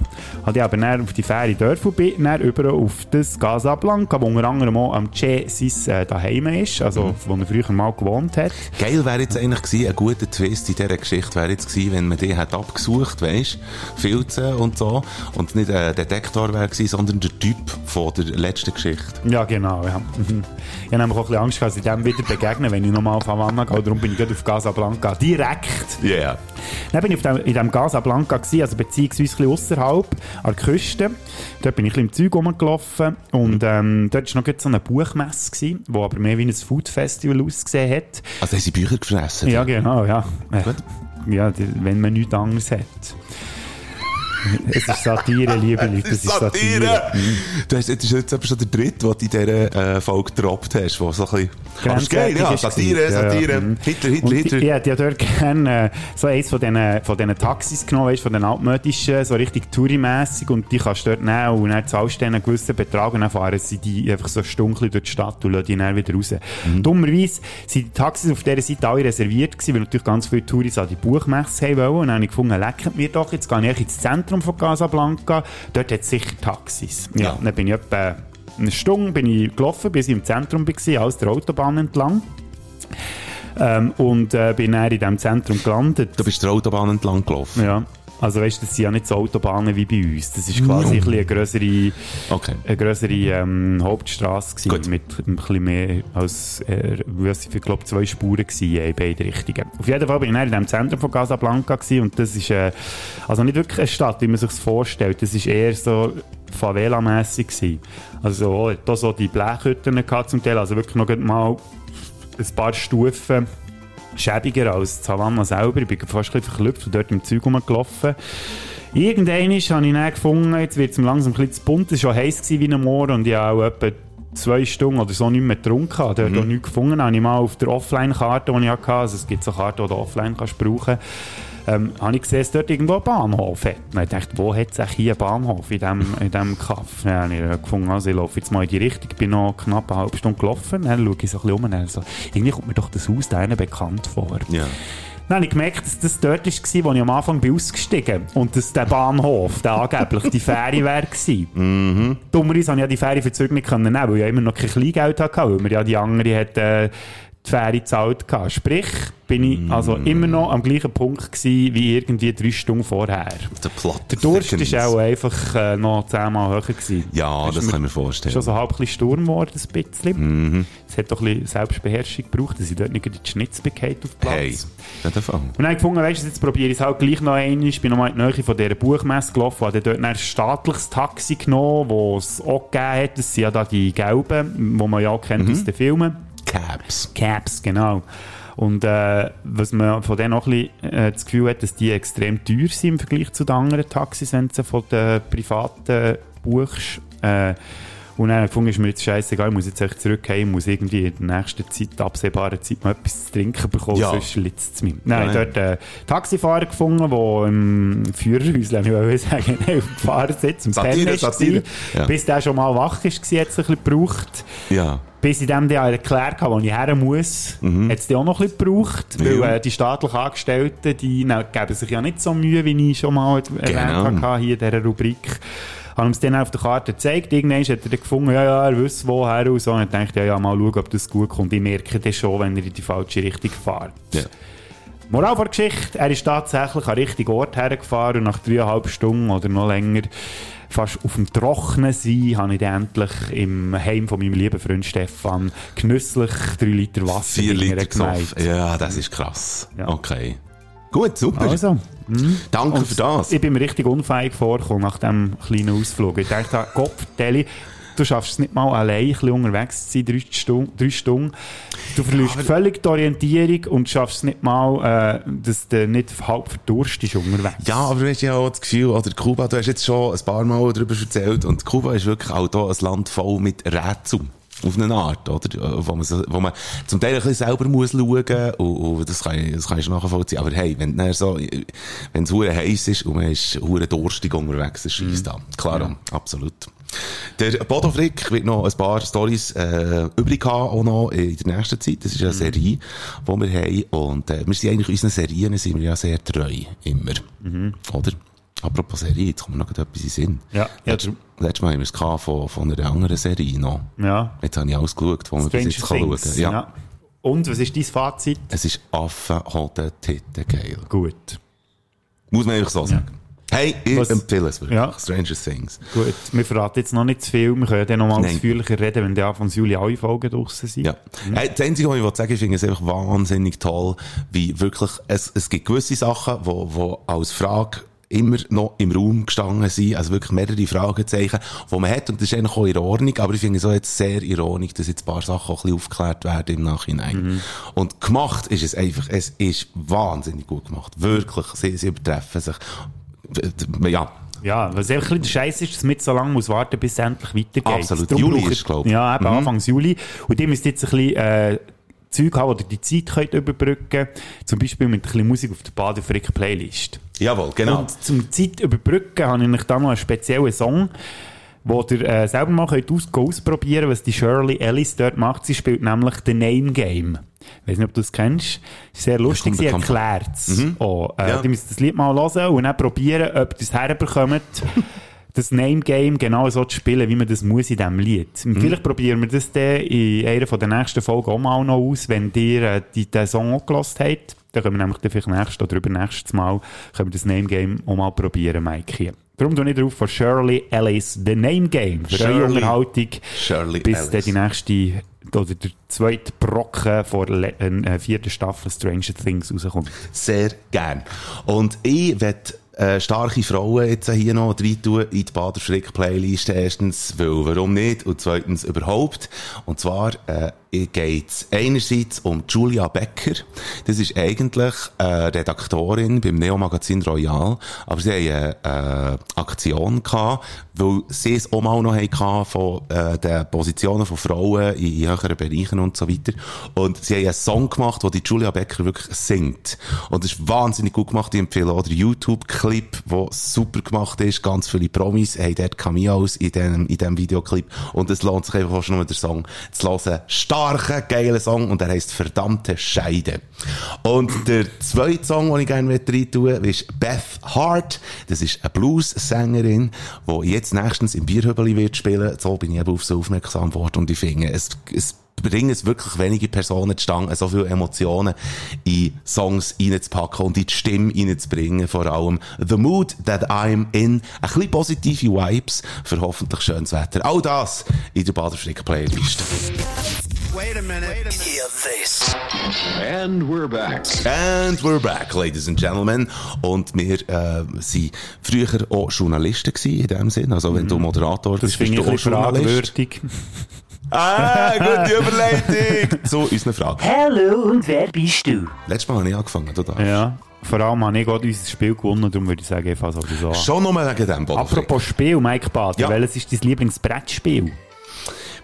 Habe ich aber dann auf die Fähre dürfen und bin dann über auf das Casablanca, wo unter anderem auch am Che sein äh, daheim ist, also Mhm. wo er früher mal gewohnt hat. Geil wäre jetzt eigentlich gewesen, ein guter Twist in dieser Geschichte wäre jetzt gewesen, wenn man den hat abgesucht, weisst, Filzen und so, und nicht ein Detektor wäre gewesen, sondern der Typ von der letzten Geschichte. Ja, genau, ja. Mhm. Ich habe nämlich auch ein bisschen Angst, dass ich dem wieder begegne, wenn ich nochmal auf Havanna gehe. Darum bin ich gerade auf Casablanca direkt. Ja, yeah. Dann bin ich dem, in diesem Casablanca gewesen, also beziehungsweise ein ausserhalb, an der Küste. Dort bin ich ein bisschen im Zeug rumgelaufen und ähm, dort war noch so eine Buchmesse, gewesen, wo aber mehr wie ein Food-Festival ausgesehen hat. Also haben sie Bücher gefressen? Ja, genau, ja. Äh, Ja, wenn man nichts anderes hat. Es ist Satire, liebe Leute, es ist Satire. Mhm. Du hast, das ist jetzt schon der dritte, den du in dieser äh, Folge gedroppt hast, wo so ein bisschen... Aber ist geil, ja, Satire. Ja, Satire, ja. Mhm. Hitler, Hitler, Und Hitler. Ich, hätte ja dort gerne äh, so eins von diesen, von diesen Taxis genommen, weißt, von den altmodischen, so richtig tourimässig und die kannst du dort nehmen und dann zahlst du einen gewissen Betrag und dann fahren sie die einfach so stunkel durch die Stadt und lassen die dann wieder raus. Mhm. Dummerweise sind die Taxis auf dieser Seite alle reserviert gewesen, weil natürlich ganz viele Touris an die Buchmesse haben wollen und dann habe ich gefunden, lecket mir doch, jetzt gehe ich ins Zentrum von Casablanca, dort hat es sicher Taxis. Ja, Ja. dann bin ich etwa eine Stunde bin ich gelaufen, bis ich im Zentrum war, alles der Autobahn entlang. Ähm, und äh, bin dann in diesem Zentrum gelandet. Du bist der Autobahn entlang gelaufen. Ja. Also weißt du, das sind ja nicht so Autobahnen wie bei uns. Das ist quasi ein bisschen eine grössere, Okay. eine grössere ähm, gewesen, Gut. mit ein bisschen mehr als, äh, was ich glaube, zwei Spuren gewesen, in beide Richtungen. Auf jeden Fall bin ich dann in dem Zentrum von Casablanca gewesen, und das ist äh, also nicht wirklich eine Stadt, wie man sich vorstellt. Das ist eher so Favela-mässig gewesen. Also da so die Blechhütten gehabt zum Teil, also wirklich noch mal ein paar Stufen schäbiger als Savannah selber. Ich bin fast ein bisschen verklüpft und dort im Zeug rumgelaufen. Irgendwann habe ich dann gefunden, jetzt wird es mir langsam ein bisschen zu bunt. Es war schon heiß wie ein Moor und ich habe auch etwa zwei Stunden oder so nicht mehr getrunken. Habe dort auch nichts gefunden. Habe ich mal auf der Offline-Karte, die ich hatte, also es gibt so Karten, die du offline kannst brauchen ähm, habe ich gesehen, dass dort irgendwo einen Bahnhof hat. Und ich dachte, wo hat es eigentlich hier einen Bahnhof in diesem in dem Kaff? Habe ich äh, gefunden, also ich laufe jetzt mal in die Richtung. Ich bin noch knapp eine halbe Stunde gelaufen. Dann schaue ich so ein bisschen um und dann so, irgendwie kommt mir doch das Haus da bekannt vor. Ja. Dann habe ich gemerkt, dass das dort war, wo ich am Anfang bin ausgestiegen Und dass der Bahnhof, der angeblich die Fähre wäre. Mhm. Dummerweise konnte ich ja die Fähre für Zug nicht nehmen, weil ich ja immer noch kein Kleingeld hatte, weil mir ja die andere hat, äh, die Fähre gezahlt hatte. Sprich, bin ich also immer noch am gleichen Punkt gewesen, wie irgendwie drei Stunden vorher. Der Platte. Der Durst war auch einfach äh, noch zehnmal höher. Gewesen. Ja, Ist das mir- kann ich mir vorstellen. schon so halb ein bisschen Sturm geworden, ein bisschen. Es hat doch ein bisschen Selbstbeherrschung gebraucht, dass ich dort nicht in die Schnitzbekeit auf den Platz. Hey, in dem Fall. Und dann habe ich gefunden, weißt du, jetzt probiere ich es halt gleich noch einmal. Ich bin nochmal in die Nähe von dieser Buchmesse gelaufen, habe dort ein staatliches Taxi genommen, das es auch gegeben hat. Das sind ja da die gelben, die man ja kennt aus den Filmen. Caps. Caps, genau. Und äh, was man von denen auch ein bisschen äh, das Gefühl hat, dass die extrem teuer sind im Vergleich zu den anderen Taxis, wenn du von den privaten buchst. Äh, und dann gefunden, ist mir jetzt scheißegal, ich muss jetzt echt zurückgehen, ich muss irgendwie in der nächsten Zeit, absehbaren Zeit mal etwas zu trinken bekommen, Ja. sonst litzt es mich. Ich Ja. dort einen Taxifahrer gefunden, der im Führerhäuschen, ich will sagen, auf dem Fahrersitz, im Satire. Satire. Ja. Bis der schon mal wach war, hat es ein bisschen gebraucht Ja. bis ich dem dann erklärt habe, wo ich her muss, hat es auch noch ein bisschen gebraucht, weil Mhm. Ja. äh, die staatlichen Angestellten, die na, geben sich ja nicht so Mühe, wie ich schon mal erwähnt Genau. habe hier in dieser Rubrik. Haben uns dann auf der Karte gezeigt. Irgendwann hat er dann gefunden, ja, ja, er wüsste woher und so. Und ich dachte, ja, ja, mal schauen, ob das gut kommt. Ich merke das schon, wenn er in die falsche Richtung fährt. Ja. Moral der Geschichte, er ist tatsächlich an den richtigen Ort hergefahren und nach dreieinhalb Stunden oder noch länger fast auf dem Trockenen sein, habe ich dann endlich im Heim von meinem lieben Freund Stefan genüsslich drei Liter Wasser Vier Liter gesoffen. Ja, das ist krass. Ja. Okay. Gut, super. Also, Danke und für das. ich bin mir richtig unfähig vorgekommen nach diesem kleinen Ausflug. Ich dachte, Gott, Deli, du schaffst es nicht mal allein, ein bisschen unterwegs zu sein, drei Stunden. Drei Stunden. Du verlierst völlig die Orientierung und schaffst es nicht mal, äh, dass du nicht halb verdurstest unterwegs. Ja, aber du hast ja auch das Gefühl, oder Kuba, du hast jetzt schon ein paar Mal darüber erzählt, und Kuba ist wirklich auch hier ein Land voll mit Rätseln. Auf eine Art, oder? Wo man, so, wo man zum Teil ein bisschen selber muss schauen, und, und das kann ich, das kann ich nachvollziehen. Aber hey, wenn dann so, wenn es heiß ist und man ist hure durstig unterwegs, das scheisst an. Klar, absolut. Der Bodo Frick wird noch ein paar Stories äh, übrig haben, auch noch in der nächsten Zeit. Das ist eine Serie, die wir haben. Und äh, wir sind eigentlich unseren Serien sind wir ja sehr treu, immer. Oder? Apropos Serie, jetzt kommt mir noch etwas in Sinn. Ja, ja, Letztes, Mal haben wir es von, von einer anderen Serie noch. Ja. Jetzt habe ich alles geschaut, wo man bis jetzt kann schauen kann. Ja. Und, was ist dein Fazit? Es ist Affen, Hoden, Titten, geil. Gut. Muss man einfach so sagen. Hey, ich Was- empfehle es wirklich. Ja. Stranger Things. Gut, wir verraten jetzt noch nicht zu viel. Wir können ja dann noch mal Nein. ausführlicher reden, wenn die Anfang Juli alle Folgen draussen sind. Ja. Hey, das Einzige, was ich sagen, ich finde es einfach wahnsinnig toll, wie wirklich, es, es gibt gewisse Sachen, wo, wo als Frage immer noch im Raum gestanden sind, also wirklich mehrere Fragezeichen, die man hat, und das ist eigentlich auch in Ordnung, aber ich finde es auch jetzt sehr ironisch, dass jetzt ein paar Sachen auch ein bisschen aufgeklärt werden im Nachhinein. Und gemacht ist es einfach, es ist wahnsinnig gut gemacht. Wirklich, sie, sie übertreffen sich. Ja, Ja, was einfach ein bisschen der Scheiß ist, dass man nicht so lange muss warten bis es endlich weitergeht. Absolut. Darum Juli braucht- ist, glaub ich. Ja, eben Mhm. Anfang Juli. Und ihr müsst jetzt ein bisschen äh, Zeug haben, wo ihr die Zeit könnt überbrücken Zum Beispiel mit ein bisschen Musik auf der Badefrick-Playlist. jawohl, genau. Und zum Zeit überbrücken habe ich euch da noch einen speziellen Song, wo ihr äh, selber mal könnt aus ausprobieren was die Shirley Ellis dort macht. Sie spielt nämlich The Name Game. Ich weiß nicht, ob du das kennst. Ist sehr lustig, sie erklärt es. Oh, äh, Ja. Ihr müsst das Lied mal hören und dann probieren, ob ihr es herbekommt, das Name-Game genau so zu spielen, wie man das muss in diesem Lied. Und Vielleicht probieren wir das dann in einer von der nächsten Folgen auch mal noch aus, wenn ihr äh, die, den Song auch habt. Dann können wir nämlich dann vielleicht nächstes oder übernächstes Mal können wir das Name-Game auch mal probieren, Mike. Darum tue ich drauf von Shirley Ellis, The Name Game. Für eure Shirley- Unterhaltung. Shirley bis Ellis. dann die nächste, oder der zweite Brocken vor der äh, vierten Staffel Stranger Things rauskommt. Sehr gern. Und ich werde äh, starke Frauen jetzt hier noch rein tun in die Bader-Frick-Playlist. Erstens, weil warum nicht? Und zweitens, überhaupt. Und zwar äh, geht es einerseits um Julia Becker. Das ist eigentlich äh, Redaktorin beim Neo-Magazin Royal. Aber sie haben eine äh, Aktion gehabt, weil sie es auch mal noch hatten von äh, den Positionen von Frauen in, höheren Bereichen und so weiter. Und sie haben einen Song gemacht, wo die Julia Becker wirklich singt. Und das ist wahnsinnig gut gemacht. Ich empfehle auch den YouTube-Clip, der super gemacht ist. Ganz viele Promis haben dort Cameos in diesem in dem Videoclip. Und es lohnt sich einfach fast nur, den Song zu hören. Starker, geiler Song. Und er heisst Verdammte Scheide. Und der zweite Song, den ich gerne rein tun möchte, ist Beth Hart. Das ist eine Blues-Sängerin, die jetzt nächstens im Bierhöbeli wird spielen. So bin ich eben auf so aufmerksam geworden. Und ich finde, es, es bringen es wirklich wenige Personen zustande, so viele Emotionen in Songs reinzupacken und in die Stimme reinzubringen, vor allem The Mood That I'm In, ein bisschen positive Vibes für hoffentlich schönes Wetter. All das in der Baderfrick-Playlist. Wait a minute. Hear this. And we're back. And we're back, ladies and gentlemen. Und wir äh, sind früher auch Journalisten gewesen, in dem Sinn. Also wenn du Moderator Mhm. Das bist, bist du auch Journalist. Ah, gute Überleitung zu unseren Fragen. Hallo und wer bist du? Letztes Mal habe ich angefangen, du darfst. Ja. Vor allem habe ich gerade unser Spiel gewonnen, darum würde ich sagen, ich fasse sowieso an. Schon nur wegen dem, Bodenfrick. Apropos Spiel, Mike Bader, Ja. welches ist dein Lieblingsbrettspiel?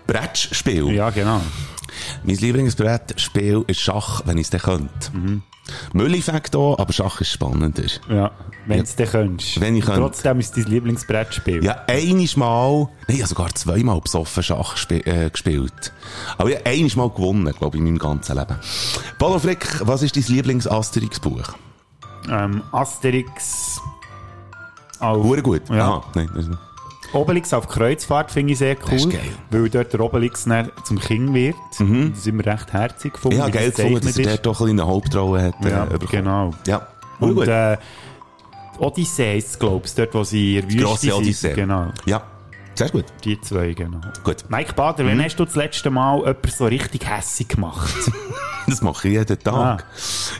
Brettspiel. Ja, genau. Mein Lieblingsbrettspiel ist Schach, wenn ich es dann könnte. Mhm. Müll-Effekt auch, aber Schach ist spannender. Ja, wenn Ja. es dann könntest. Wenn ich könnte. Trotzdem ist es dein Lieblingsbrettspiel. Ja, einiges Mal, nein, ich habe sogar zweimal besoffen Schach äh, gespielt. Aber ich habe einiges Mal gewonnen, glaube ich, in meinem ganzen Leben. Polo Frick, was ist dein Lieblings-Asterix-Buch? Ähm, Asterix. Auf Hure gut. Ja. Aha, nein, das ist Obelix auf Kreuzfahrt finde ich sehr cool. Weil dort der Obelix zum King wird. Das ist immer recht herzig gefunden. Wie geil gefunden, dass er dort doch eine Hauptrolle hat. Ja, äh, bekommen. genau. Ja, Und gut. äh, Odyssee ist glaube ich, dort, wo sie in der Wüste Grosse sind. Odyssee. Genau, Ja, sehr gut. die zwei, genau. Gut. Mike Bader, Mhm. wann hast du das letzte Mal jemanden so richtig hässig gemacht? Das mache ich jeden Tag.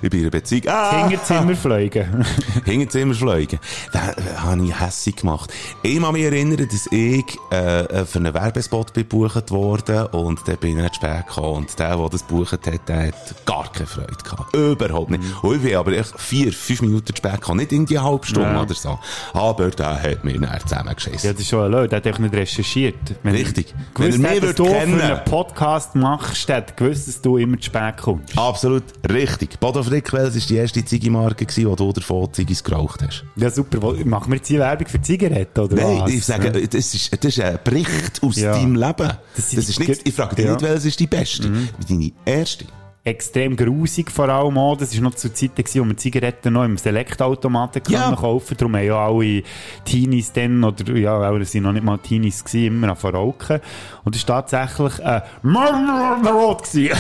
Ich bin in einer Beziehung. Ah! Hinterzimmer fliegen. Hinterzimmer fliegen. Da, habe ich hässig gemacht. Ich kann mich erinnern, dass ich äh, für einen Werbespot gebucht worden und dann bin ich nicht spät gekommen. Und der, der das gebucht hat, der hat gar keine Freude gehabt. Überhaupt nicht. Und ich bin aber echt vier, fünf Minuten zu spät gekommen. Nicht irgendwie eine halbe Stunde Ja. oder so. Aber der hat mir dann zusammengeschissen. Ja, das ist schon ein Leute, nicht recherchiert. Wenn Richtig. gewusst Wenn würde du kennen. für einen Podcast machst, hat gewusst, dass du immer zu spät kommst. Absolut richtig. Bodo Frickwels war die erste Ziggy-Marke, wo du davon Ziggis geraucht hast. Ja, super. Machen wir jetzt hier Werbung für Zigaretten, oder Nein, was? ich sage, das ist, das ist ein Bericht aus Ja. deinem Leben. Das Das, ist die- nicht, ich frage dich Ja. nicht, welches ist die beste. Deine erste. Extrem grusig vor allem auch. Das war noch zu Zeiten, wo man Zigaretten noch im Select-Automaten Ja. kaufen Darum haben ja alle Teenies dann, oder ja, auch, das sind noch nicht mal Teenies gewesen, immer an Rauchen. Und es war tatsächlich ein Marlboro gewesen.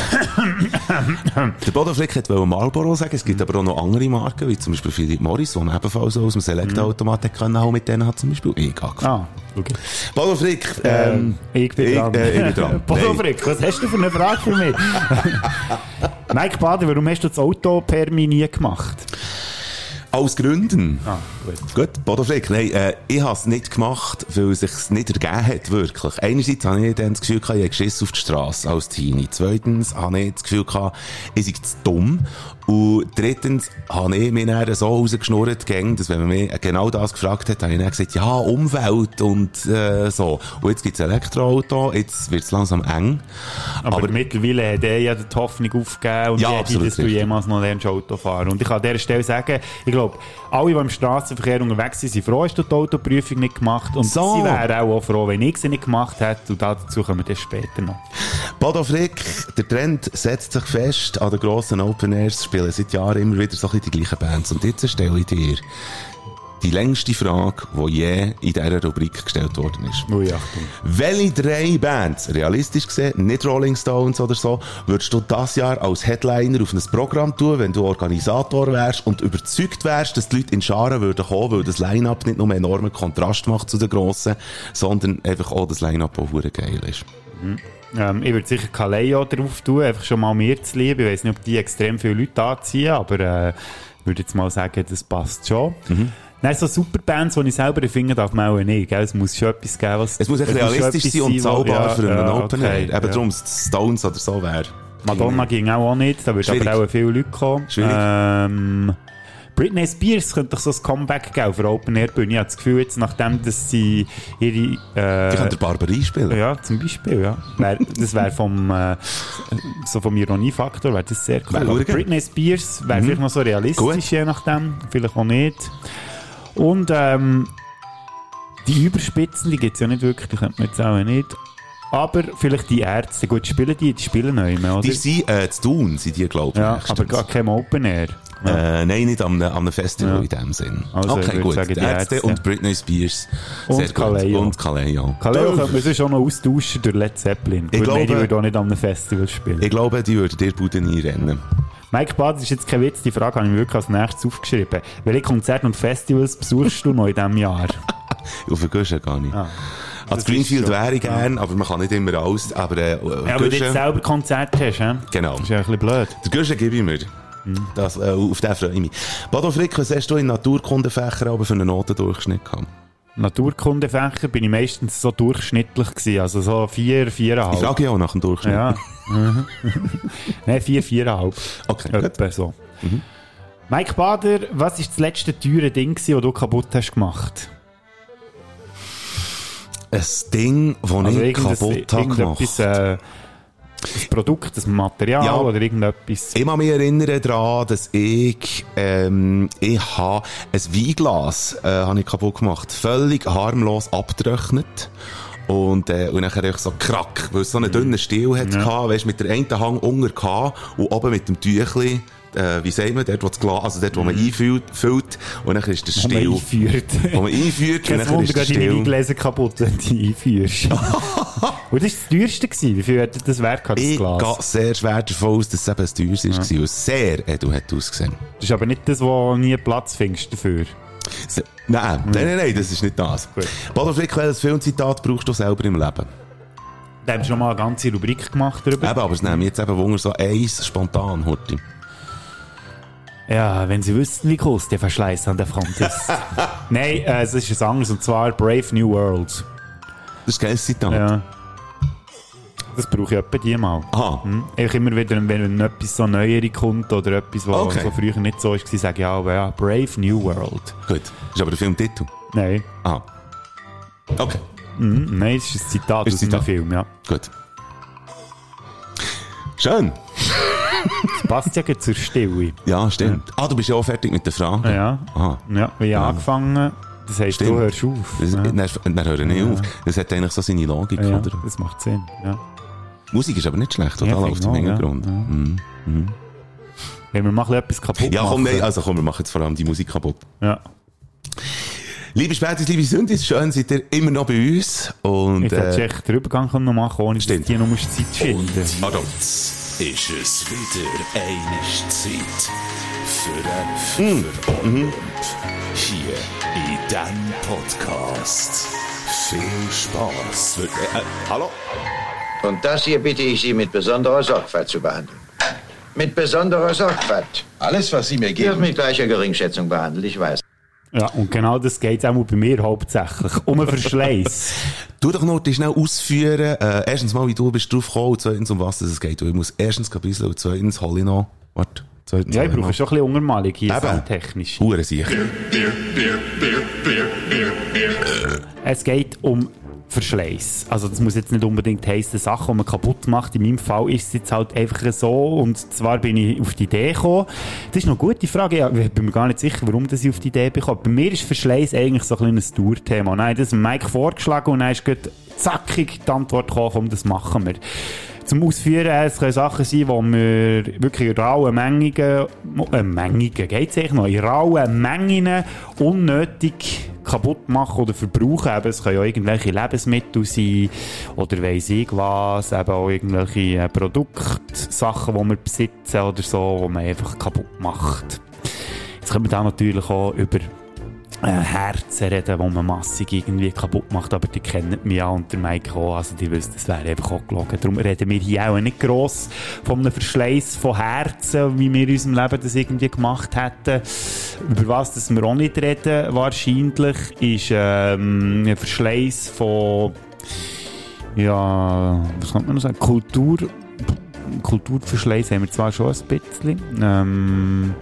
Der Frick wollte Marlboro sagen. Es gibt aber auch noch andere Marken, wie zum Beispiel Philip Morris, die man ebenfalls aus dem Select-Automat mhm. können. Auch mit denen hat zum Beispiel angefangen. ah, okay. Bodo Frick, ähm, Ich bin dran. äh, ich bin dran. Bodo Nein. Frick, was hast du für eine Frage für mich? Mike Bader, warum hast du das Auto-Permi nie gemacht? Aus Gründen. Ah, gut. Gut, Bodo Frick, nein, äh, ich habe es nicht gemacht, weil es sich nicht ergeben hat, wirklich. Einerseits habe ich dann das Gefühl gehabt, ich habe geschissen auf die Straße als Teenie. Zweitens habe ich das Gefühl gehabt, ich sei zu dumm. Und drittens habe ich mich dann so rausgeschnurrt, gegen, dass wenn man mich genau das gefragt hat, habe ich dann gesagt, ja, Umwelt und äh, so. Und jetzt gibt es Elektroauto, jetzt wird es langsam eng. Aber, mittlerweile hat er ja die Hoffnung aufgegeben und Ja, absolut dass du richtig. jemals noch lernst Auto fahren. Und ich kann an dieser Stelle sagen, ich glaube, alle, die im Straßenverkehr unterwegs sind, sind froh, dass du die Autoprüfung nicht gemacht Und So. sie wären auch, auch froh, wenn ich sie nicht gemacht hätte. Und dazu kommen wir dann später noch. Bodo Frick, der Trend setzt sich fest. An den grossen Open Airs spielen seit Jahren immer wieder so ein bisschen die gleichen Bands. Und jetzt stelle ich dir die längste Frage, die je in dieser Rubrik gestellt worden ist. Ui, Achtung. Welche drei Bands, realistisch gesehen, nicht Rolling Stones oder so, würdest du das Jahr als Headliner auf ein Programm tun, wenn du Organisator wärst und überzeugt wärst, dass die Leute in Scharen würden kommen, weil das Line-Up nicht nur einen enormen Kontrast macht zu den Grossen, sondern einfach auch das Line-Up auch geil ist. Ähm, ich würde sicher Kaleo drauf tun, einfach schon mal mir zu lieben. Ich weiß nicht, ob die extrem viele Leute anziehen, aber äh, ich würde jetzt mal sagen, das passt schon. Mhm. Nein, so Superbands, die ich selber finde, darf man auch nicht. Gell? Es muss schon etwas geben, was... Es muss echt realistisch sein und zahlbar ja, für einen ja, Open Air. okay, Eben ja. darum, Stones oder so wäre. Madonna ging auch, auch nicht, da würden aber auch viele Leute kommen. Schwierig. Ähm, Britney Spears könnte doch so ein Comeback geben für Open Air Bühne. Ich habe das Gefühl, jetzt nachdem, dass sie ihre... Die Äh, können der Barbarie spielen. ja, zum Beispiel, ja. Das wäre vom, äh, so vom Ironiefaktor, wäre das sehr cool. Britney Spears wäre Mhm. vielleicht noch so realistisch, Gut. je nachdem. Vielleicht auch nicht. Und, ähm, die Überspitzen, die gibt es ja nicht wirklich, die könnte man jetzt auch nicht. Aber vielleicht die Ärzte, gut, spielen die, die spielen neu mehr, oder? Die sind äh, zu tun, sind die, glaube ich. ja, nächstens. aber gar kein Open Air. Ja. Äh, nein, nicht am, am Festival Ja. in dem Sinn. Also, ich okay, gut. sagen, die Ärzte, Ärzte. und Britney Spears. Und Sehr gut. Kaleo. Und Kaleo. Kaleo könnte man sonst auch noch austauschen durch Led Zeppelin. Ich Gut, nein, die glaube- würde auch nicht einem Festival spielen. Ich glaube, die würden dir Bude nie rennen. Mike Bad, das ist jetzt kein Witz, die Frage habe ich mir wirklich als nächstes aufgeschrieben. Welche Konzerte und Festivals besuchst du noch in diesem Jahr? Auf den Guschen gar nicht. Ah. Als Greenfield wäre ich gern, aber man kann nicht immer alles. Aber äh, Ja, weil du jetzt selber Konzerte hast, hä? genau. Das ist ja ein bisschen blöd. Der Guschen gebe ich mir. Das, äh, auf den freue ich mich. Bodo Frick, was hast du in Naturkundefächern aber für einen Notendurchschnitt gehabt? Naturkundefächer bin ich meistens so durchschnittlich gewesen, also so vier, viereinhalb. Ich frage ja auch nach dem Durchschnitt. Ja. Mhm. Nein, vier, viereinhalb. Okay, gut. So. Mike Bader, was war das letzte teure Ding, das du kaputt hast gemacht? Ein Ding, das Also ich kaputt habe gemacht. äh, ein Produkt, ein Material Ja. oder irgendetwas. Ich kann mich erinnern daran, dass ich, ähm, ich habe ein Weinglas, äh, habe ich kaputt gemacht. Völlig harmlos abgetrocknet. Und, äh, und echt so krack, weil es so einen dünnen Stiel hat, Ja. weißt, mit der einen Hang unter und oben mit dem Tüchli, äh, wie sagt man, dort, wo das Glas, also dort, wo man einfüllt, füllt, und dann ist der Wo man einführt. Wo man einführt, und Kein dann Wunder, ist der deine Stiel. Weingläser kaputt, wenn du die einführst. Und das war das teuerste. Gewesen. Wie viel hat das wert gehabt, das Ich Glas? gehe sehr schwer davon aus, dass es eben ein teures war, weil es sehr edel hat ausgesehen. Das ist aber nicht das, wo nie Platz findest dafür. Se- Nein, nein, nein, nein, das ist nicht das. Gut. Bodo Frick, welches Filmzitat brauchst du selber im Leben? Da haben wir schon mal eine ganze Rubrik gemacht darüber. Eben, aber es nehmen jetzt eben Wunder so eins spontan, Horti. Ja, wenn Sie wüssten, wie groß der Verschleiß an der Front ist. Nein, äh, es ist ein anderes, und zwar Brave New World. Das ist ein geiles Zitat. Ja. Das brauche ich etwa die mal. Aha. Hm? Ich immer wieder, wenn etwas so Neuere kommt oder etwas, was Okay. so früher nicht so war, sage ich ja, aber ja, Brave New World. Gut. Ist aber der Filmtitel. Nein. Aha. Okay, Mhm. Nein, es ist ein Zitat Ist aus ein einem Zitat. Film, ja. gut. Schön. Das passt ja zur Stille. Ja, stimmt. Ah, du bist ja auch fertig mit den Fragen. Ja. Aha. Ja, wie ich angefangen das heisst, Stimmt. du hörst auf. Das, ja. dann, dann höre ich nicht auf. Das hat eigentlich so seine Logik, ja, oder? das macht Sinn. Ja. Musik ist aber nicht schlecht, oder? Ja, Ja, ich auch, ja. Hintergrund. Ja. Mhm. Wenn wir mal etwas kaputt Ja, komm, machen. nein, also komm, wir machen jetzt vor allem die Musik kaputt. Ja. Liebe Spätis, liebe Sündis, schön seid ihr immer noch bei uns. Und, Jetzt hättest du äh, echt den Übergang können noch machen ohne dass die noch Zeit finden Pardon. Ist es wieder eine Zeit für einen Fünfer Hier in diesem Podcast. Viel Spaß. Äh, äh, hallo? Und das hier bitte ich Sie mit besonderer Sorgfalt zu behandeln. Mit besonderer Sorgfalt. Alles, was Sie mir Wird geben, mit gleicher Geringschätzung behandelt, ich weiß. Ja, und genau das geht auch bei mir hauptsächlich. Um einen Verschleiß. Du doch noch schnell ausführen, äh, erstens mal, wie du bist drauf gekommen, und zweitens, um was es geht. Ich muss erstens ein bisschen und zweitens hole ich noch, warte, zweitens ja, ich brauche schon ein bisschen Untermalung hier, Eben. soundtechnisch. Hure sicher. Es geht um Verschleiß. Also das muss jetzt nicht unbedingt heissen, Sachen, die man kaputt macht. In meinem Fall ist es jetzt halt einfach so. Und zwar bin ich auf die Idee gekommen. Das ist eine gute Frage. Ja, ich bin mir gar nicht sicher, warum dass ich auf die Idee bekomme. Bei mir ist Verschleiß eigentlich so ein kleines Tourthema. Nein, das Mike vorgeschlagen und dann ist gerade zackig die Antwort gekommen, komm, das machen wir. zum Ausführen, es können Sachen sein, die wir wirklich in rauen Mengen, äh, Mengen, geht's eigentlich noch, in rauen Mengen unnötig kaputt machen oder verbrauchen. Eben, es können ja irgendwelche Lebensmittel sein oder weiss ich was, eben auch irgendwelche äh, Produktsachen, die wir besitzen oder so, die man einfach kaputt macht. Jetzt können wir da natürlich auch über äh, Herzen reden, die man massig irgendwie kaputt macht, aber die kennen mich ja und der Mike auch, also die wissen, das wäre einfach auch gelogen. Darum reden wir hier auch nicht gross von einem Verschleiß von Herzen, wie wir in unserem Leben das irgendwie gemacht hätten. Über was das wir auch nicht reden, wahrscheinlich, ist ähm, ein Verschleiß von ja, was kann man noch sagen, Kultur Kulturverschleiß haben wir zwar schon ein bisschen. Ähm,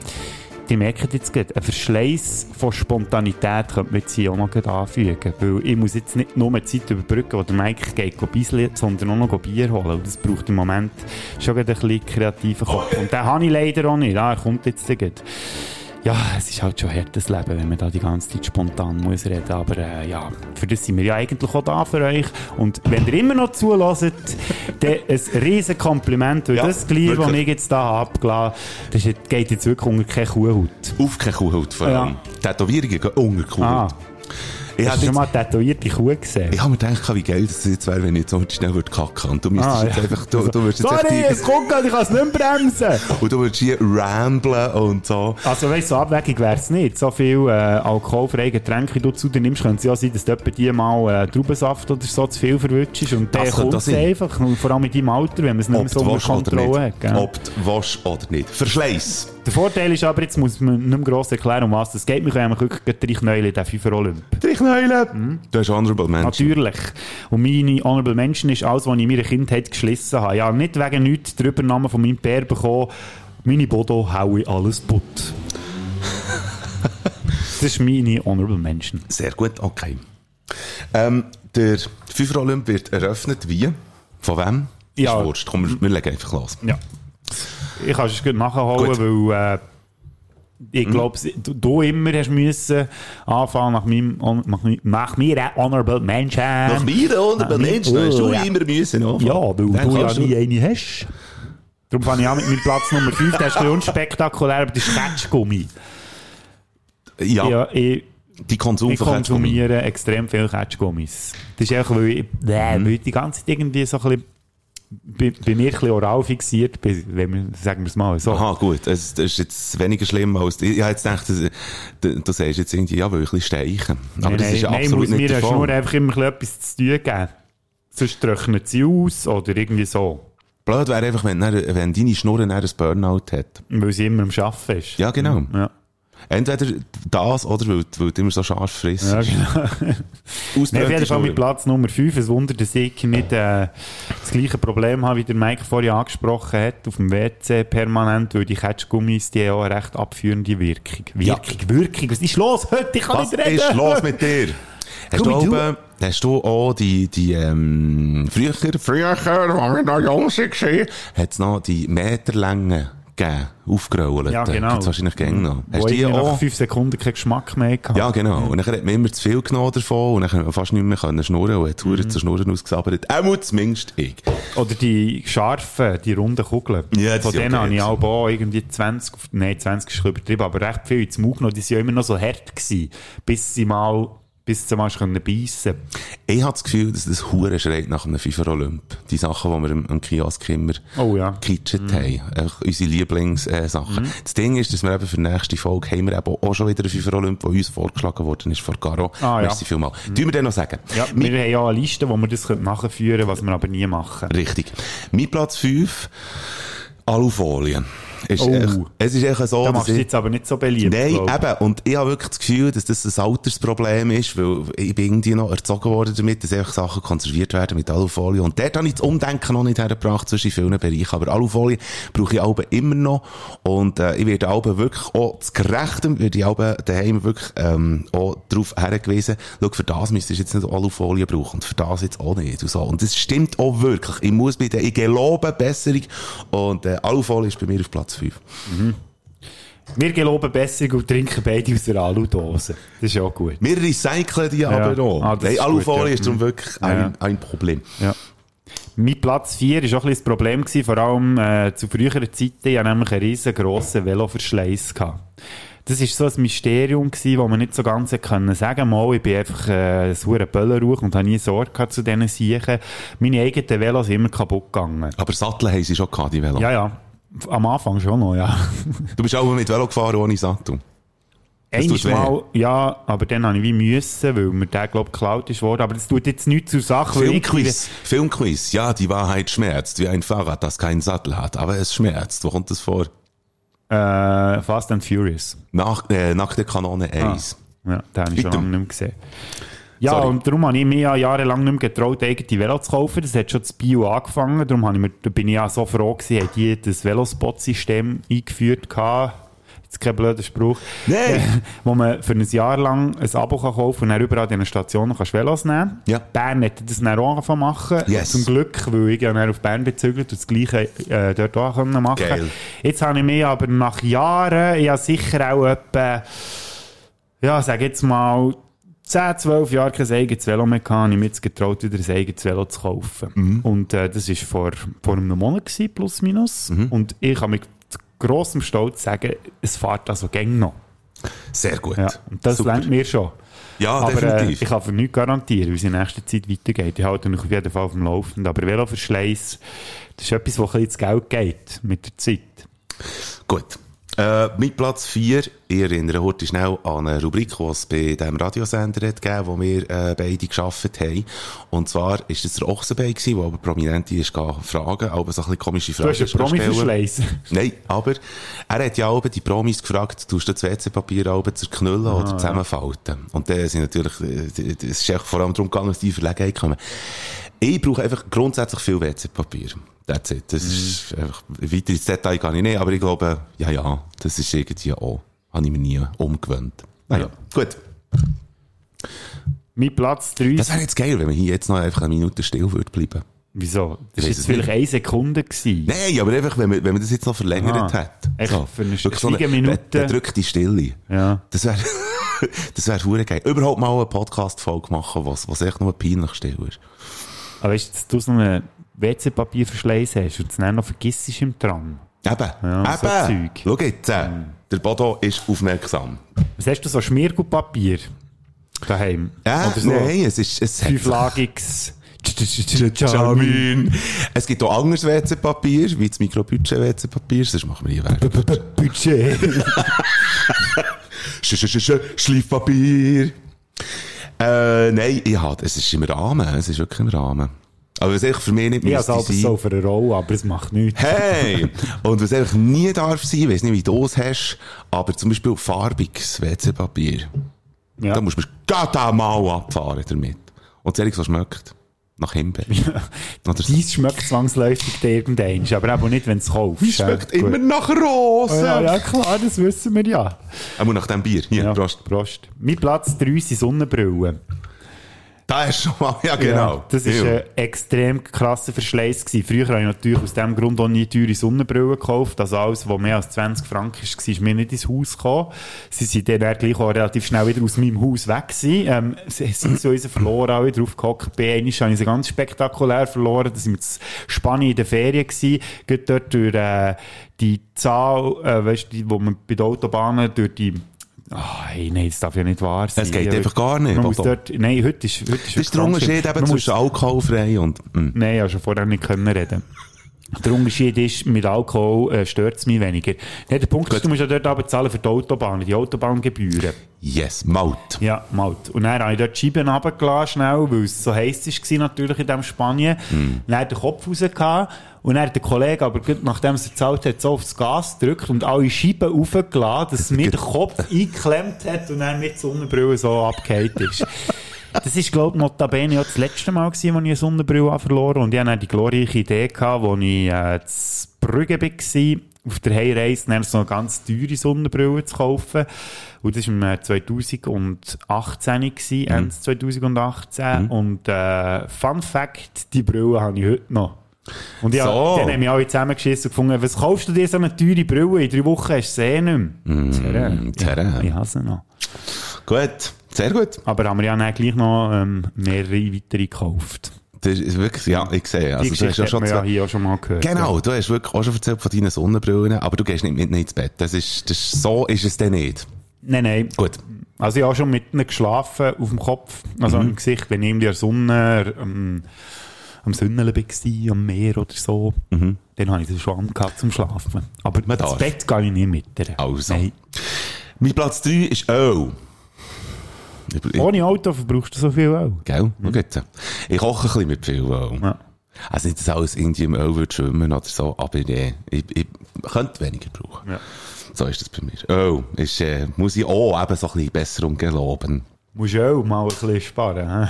die merken jetzt gerade, ein Verschleiß von Spontanität könnte man jetzt hier auch noch anfügen. Weil ich muss jetzt nicht nur Zeit überbrücken, wo der Mike geht bisseln, sondern auch noch Bier holen. Und das braucht im Moment schon ein bisschen kreativen Kopf. Und den habe ich leider auch nicht. Ah, er kommt jetzt gerade ja, es ist halt schon ein hartes Leben, wenn man da die ganze Zeit spontan muss reden. Aber äh, ja, für das sind wir ja eigentlich auch da für euch. Und wenn ihr immer noch zulässt, dann ein riesen Kompliment, weil Ja, das Glied, das ich jetzt da habe abgelassen das geht jetzt wirklich unter keine Kuhhaut. Auf keine Kuhhaut vor allem. Tätowierungen gehen unter Kuhhaut. Ah. Ich Hast du schon mal eine tätowierte Kuh gesehen? Ich habe mir gedacht, wie geil das jetzt wäre, wenn ich jetzt so schnell würde kacken und du müsstest Ah, jetzt ja. einfach, du, du jetzt Sorry, echt es kommt gerade, ich kann es nicht mehr bremsen. und du würdest hier ramblen und so. Also weißt du, so abwegig wäre es nicht. So viel äh, alkoholfreie Getränke, du zu dir nimmst, könnte es ja sein, dass du die mal äh, Traubensaft oder so zu viel verwutschst und könnte kommt das einfach. Und vor allem in deinem Alter, wenn man es nicht mehr so unter Kontrolle hat. gell? Ob du willst oder nicht. Verschleiß. Der Vorteil ist aber, jetzt muss man nicht mehr gross erklären, um was es geht. Wir können wirklich Knäule in den FIFA Olymp. Drei Knäule. Du hast Honorable Mention. Natürlich. Und meine Honorable Mention ist alles, was ich in meiner Kindheit geschlissen habe. Ja, nicht wegen nichts den Übernamen von meinem Pär bekommen. Meine Bodo haue alles putt. das ist meine Honorable Mention. Sehr gut, okay. Ähm, der FIFA Olymp wird eröffnet wie? Von wem? Ja. Ist wurscht. Komm, wir legen einfach los. Ja. Ich kann es gut nachholen, Gut. weil äh, ich glaube, du, du immer hast müssen anfangen nach meinem nach, nach mir Honorable Mention. Nach mir Honorable Nach mir- Mention hast du Oh, ja. immer müssen anfangen. Ja, weil Dann du ja nie eine hast. Darum fange ich an mit meinem Platz Nummer 5. Der ist ein unspektakulär, aber das ist Ketschgummi. Ja, Ja, ich, die Konsum ich konsumiere extrem viel Ketschgummis. Das ist einfach, weil ich, Mhm. äh, weil ich die ganze Zeit irgendwie so ein bisschen bei, bei mir ein bisschen oral fixiert wenn wir, sagen wir es mal so. Aha, gut. Es, das ist jetzt weniger schlimm als... Ich habe jetzt gedacht, du, du sagst jetzt irgendwie, ja, weil ich ein bisschen steichen. Aber Nein, das ist nein, absolut muss nicht der Fall. einfach immer ein etwas zu tun geben. Sonst trocknet sie aus oder irgendwie so. Blöd wäre einfach, wenn, wenn deine Schnurre dann ein Burnout hat. Weil sie immer am Arbeiten ist. Ja, genau. Ja, Entweder das oder weil, du- weil du immer so scharf frisst. ja genau. Nein, auf jeden Fall mit Platz Nummer 5. Es wundert, dass ich nicht äh, das gleiche Problem habe, wie der Mike vorhin angesprochen hat, auf dem WC permanent, weil die Ketschgummis, die auch eine recht abführende Wirkung. Wirkung, Wirkung, was ist los heute? Ich kann Was nicht reden. ist los mit dir? Hast du, oben, hast du auch die, die ähm, früher, früher, als wir noch jung waren, hat es noch die Meterlänge gegeben, aufgerollt. Ja, genau. Gibt's wahrscheinlich gängig noch. Hast du die irgendwie nach auch? 5 Sekunden keinen Geschmack mehr gehabt. Ja, genau. Und dann hat man immer zu viel genommen davon und dann hat man fast nicht mehr können schnurren und hat mhm. zu schnurren ausgesabbert. Auch zumindest ich. Oder die scharfen, die runden Kugeln. Ja, Von denen habe ich auch auch irgendwie 20, auf- nein, 20 ist übertrieben, aber recht viel ins Maul genommen. Die sind ja immer noch so hart gewesen, bis sie mal, bis mal können beißen Ich habe das Gefühl, dass das Hure schreit nach einem FIFA Olymp. Die Sachen, die wir im, im Kiosk immer Oh ja. gekitschet Mhm. haben. Einfach unsere Lieblingssachen. Das Ding ist, dass wir eben für die nächste Folge haben wir eben auch schon wieder einen FIFA Olymp, der uns vorgeschlagen worden ist von Garo. Ah, ja. Merci vielmals. Tun wir dann noch sagen. Ja, wir haben ja eine Liste, wo wir das nachführen können, was wir aber nie machen. Richtig. Mein Platz 5, Alufolie. Ist Oh. echt, es ist echt so, Da machst du jetzt aber nicht so beliebt. Nein, glaub eben. Und ich habe wirklich das Gefühl, dass das ein Altersproblem ist, weil ich bin irgendwie noch erzogen worden damit, dass einfach Sachen konserviert werden mit Alufolie. Und dort habe ich das Umdenken noch nicht hergebracht, zwischen vielen Bereichen. Aber Alufolie brauche ich auch immer noch. Und äh, ich werde auch wirklich auch zu Gerechtem, werde ich auch daheim wirklich ähm, auch darauf hergewiesen, schau, für das müsstest du jetzt nicht Alufolie brauchen und für das jetzt auch nicht. Und, so. und das stimmt auch wirklich. Ich muss bei der, ich gelobe Besserung. Und äh, Alufolie ist bei mir auf Platz 5. Wir geloben besser und trinken beide aus der Aludose. Das ist auch gut. Wir recyceln die aber auch. Ah, ist Alufolie gut, ja. ist Mhm. wirklich Ja. ein, ein Problem. Ja. Mein Platz 4 war auch ein bisschen das Problem, gewesen, vor allem äh, zu früheren Zeiten. Ich hatte nämlich einen riesengroßen Veloverschleiss. gehabt. Das war so ein Mysterium, gewesen, wo man nicht so ganz können sagen mal, ich bin einfach äh, ein sauer Böllerauch und habe nie Sorge gehabt zu diesen Siechen. Meine eigenen Velos sind immer kaputt gegangen. Aber Sattel haben sie schon gehabt, die Velo. Ja, ja. Am Anfang schon noch, ja. Du bist auch mal mit Velo gefahren ohne Sattel. Das Eines tut weh. Mal, ja, aber dann habe ich wie müssen, weil mir der, glaube ich, geklaut ist worden. Aber das tut jetzt nichts zur Sache. ich- Filmquiz. Filmquiz. Ja, die Wahrheit schmerzt, wie ein Fahrrad, das keinen Sattel hat. Aber es schmerzt. Wo kommt das vor? Äh, Fast and Furious. Nach, äh, Nackte Kanone 1. Ja, den habe ich schon lange nicht mehr gesehen. Ja, Sorry. und darum habe ich mir ja jahrelang nicht mehr getraut, eigene Velo zu kaufen. Das hat schon das Bio angefangen. Darum habe ich mir, da bin ich ja so froh gewesen, haben die das Velospot-System eingeführt gehabt. Jetzt kein blöder Spruch. Nein. wo man für ein Jahr lang ein Abo kann kaufen und dann überall an diesen Stationen kannst Velos nehmen Ja. Bern hätte das dann auch angefangen machen. Yes. Zum Glück, weil ich ja dann auf Bern bezügelt und das Gleiche äh, dort auch können machen Geil. Jetzt habe ich mich aber nach Jahren, habe sicher auch etwa, ja, sag jetzt mal, 10, 12 Jahre kein eigenes Velo mehr gehabt, habe ich mir jetzt getraut, wieder ein eigenes Velo zu kaufen. Mhm. Und äh, das war vor, vor einem Monat, gewesen, plus minus. Mhm. Und ich kann mit grossem Stolz sagen, es fährt also gäng noch. Sehr gut. Ja, und das lernt mir schon. Ja, Aber äh, definitiv. ich kann für nichts garantieren, wie es in nächster Zeit weitergeht. Ich halte mich auf jeden Fall auf dem Laufenden. Aber Veloverschleiss, das ist etwas, wo ein bisschen ins Geld geht mit der Zeit. Gut. Äh, mit Platz 4, ich erinnere heute schnell an eine Rubrik, die es bei diesem Radiosender hat gegeben, wo wir äh, beide geschafft haben. Und zwar ist das der Ochsenbein gewesen, wo aber Prominente ist fragen, aber so ein bisschen komische Du Fragen. hast einen stellen. Promi-Verschleiss. Nein, aber er hat ja auch die Promis gefragt, tust du das WC-Papier auch zerknüllen Ah, oder zusammenfalten? Und dann sind natürlich, äh, es ist vor allem darum gegangen, dass die Verlegenheit kommen. Ich brauche einfach grundsätzlich viel WC-Papier. That's it. Das ist Mhm. einfach, weiter ins Detail gar nicht, nicht, aber ich glaube, ja, ja, das ist irgendwie auch, habe ich mir nie umgewöhnt. Naja, gut. Mein Platz 3. Das wäre jetzt geil, wenn wir hier jetzt noch einfach eine Minute still würde bleiben. Wieso? Das Ich war jetzt vielleicht nicht. eine Sekunde. Gewesen. Nein, aber einfach, wenn man, wenn man das jetzt noch verlängert Aha. hat. Echt für eine so eine Schweigeminute? bedrückte Stille. Ja. Das wäre, das wäre hure geil. Überhaupt mal eine Podcast-Folge machen, was, was echt nur peinlich still ist. Aber weißt du, dass du so einen WC-Papierverschleiß hast und es dann noch vergisst im Tram? Eben, Ja, so eben. Zeug. Schau jetzt, äh, der Bodo ist aufmerksam. Was hast du so Schmiergutpapier daheim? Äh, Oder so nein, es ist, es fünflagiges Jamin. Es gibt auch anderes WC-Papier, wie das Mikrobudget-WC-Papier, sonst machen wir hier Werbung. Budget. Sch -sch -sch -sch Schleifpapier. Äh, nein, ich hab, es ist im Rahmen, es ist wirklich im Rahmen. Aber was echt für mich nicht Ich habe müsste es sein- so für eine Rolle, aber es macht nichts. Hey! Und was einfach nie darf sein, ich weiss nicht, wie du es hast, aber zum Beispiel farbiges WC-Papier. Ja. Da musst du gerade mal abfahren damit. Und das ehrlich so schmeckt. Nach Himbeeren. Oder so. Dies schmeckt zwangsläufig irgendein, aber eben nicht, wenn du es kaufst. Wie schmeckt Ja, immer nach Rosen? Ja, ja, klar, das wissen wir ja. Aber nach dem Bier. Hier, ja Prost. Prost. Mein Platz 3 sind Sonnenbrillen. Da ist schon mal, ja genau. Ja, das war Ja. ein extrem krasser Verschleiß. Gewesen. Früher habe ich natürlich aus diesem Grund auch nie teure Sonnenbrillen gekauft. Also alles, was mehr als 20 Franken war, ist mir nicht ins Haus gekommen. Sie sind dann auch gleich auch relativ schnell wieder aus meinem Haus weg gewesen. Ähm, sie sind so unsere verloren, alle drauf gehockt. Bei einmal habe ich sie ganz spektakulär verloren. Da sind wir in Spanien in der Ferien gewesen. Gerade dort durch, äh, die Zahl, äh, weißt du, die, wo man bei den Autobahnen durch die Ah, hey, nein, das darf ja nicht wahr sein. Es geht Ja, einfach gar nicht, Man muss dort, nein, heute ist, heute ist Das ist der Unterschied eben zwischen alkoholfrei und... Mm. Nein, ich habe schon vorher nicht können reden. Der Unterschied ist, mit Alkohol äh, stört es mich weniger. Nein, der Punkt ist, du musst ja dort aber zahlen für die Autobahn, die Autobahngebühren. Yes, Maut. Ja, Malt. Und dann habe ich dort die Scheiben runtergelassen, schnell, weil es so heiß war natürlich in diesem Spanien. Dann hat der Kopf raus gehabt, und dann hat der Kollege aber nachdem er es gezahlt hat, so aufs Gas gedrückt und alle Scheiben raufgelassen, dass mir der Kopf eingeklemmt hat und dann mit Sonnenbrille so abgehakt ist. Das ist, glaube ich, notabene auch das letzte Mal gewesen, als ich eine Sonnenbrille habe verloren Und ich hatte die glorreiche Idee, gehabt, als ich äh, zu Brügge war, auf der Heimreise, dann so eine ganz teure Sonnenbrille zu kaufen. Und das war im äh, 2018, gewesen, Ende 2018. Und äh, Fun Fact, die Brille habe ich heute noch. Und ich So. dann haben wir alle zusammengeschissen und gefunden, was kaufst du dir so eine teure Brille? In drei Wochen hast du sie eh nicht mehr. Tja, tja. Ich, ich hasse sie noch. Gut, sehr gut. Aber haben wir ja dann gleich noch ähm, mehrere weitere gekauft. Das ist wirklich, ja, ich sehe. Also, Die du hast ja schon ja hier auch schon mal gehört. Genau, du hast wirklich auch schon erzählt von deinen Sonnenbrillen, aber du gehst nicht mit ins Bett. Das ist, das ist, so ist es dann nicht. Nein, nein. Gut. Also ich habe schon mit ihnen geschlafen auf dem Kopf, also Mhm. im Gesicht, wenn ich in der Sonne am, am Sünneln war, am Meer oder so, dann habe ich den Schwamm gehabt zum Schlafen. Aber Mhm. Ins. Bett gehe ich nicht mit ihr. Also. Nein. Mein Platz 3 ist Öl. Ich, ich, Ohne Auto verbrauchst du so viel Öl. Gell? Schau jetzt. Ich koche ein bisschen mit viel Öl. Ja. Also nicht, dass alles irgendwie im Öl würde schwimmen oder so, aber äh, ich, ich könnte weniger brauchen. Ja. So ist das bei mir. Öl ist, äh, muss ich auch eben so ein bisschen Besserung geloben. Musst du Öl mal ein bisschen sparen. hä?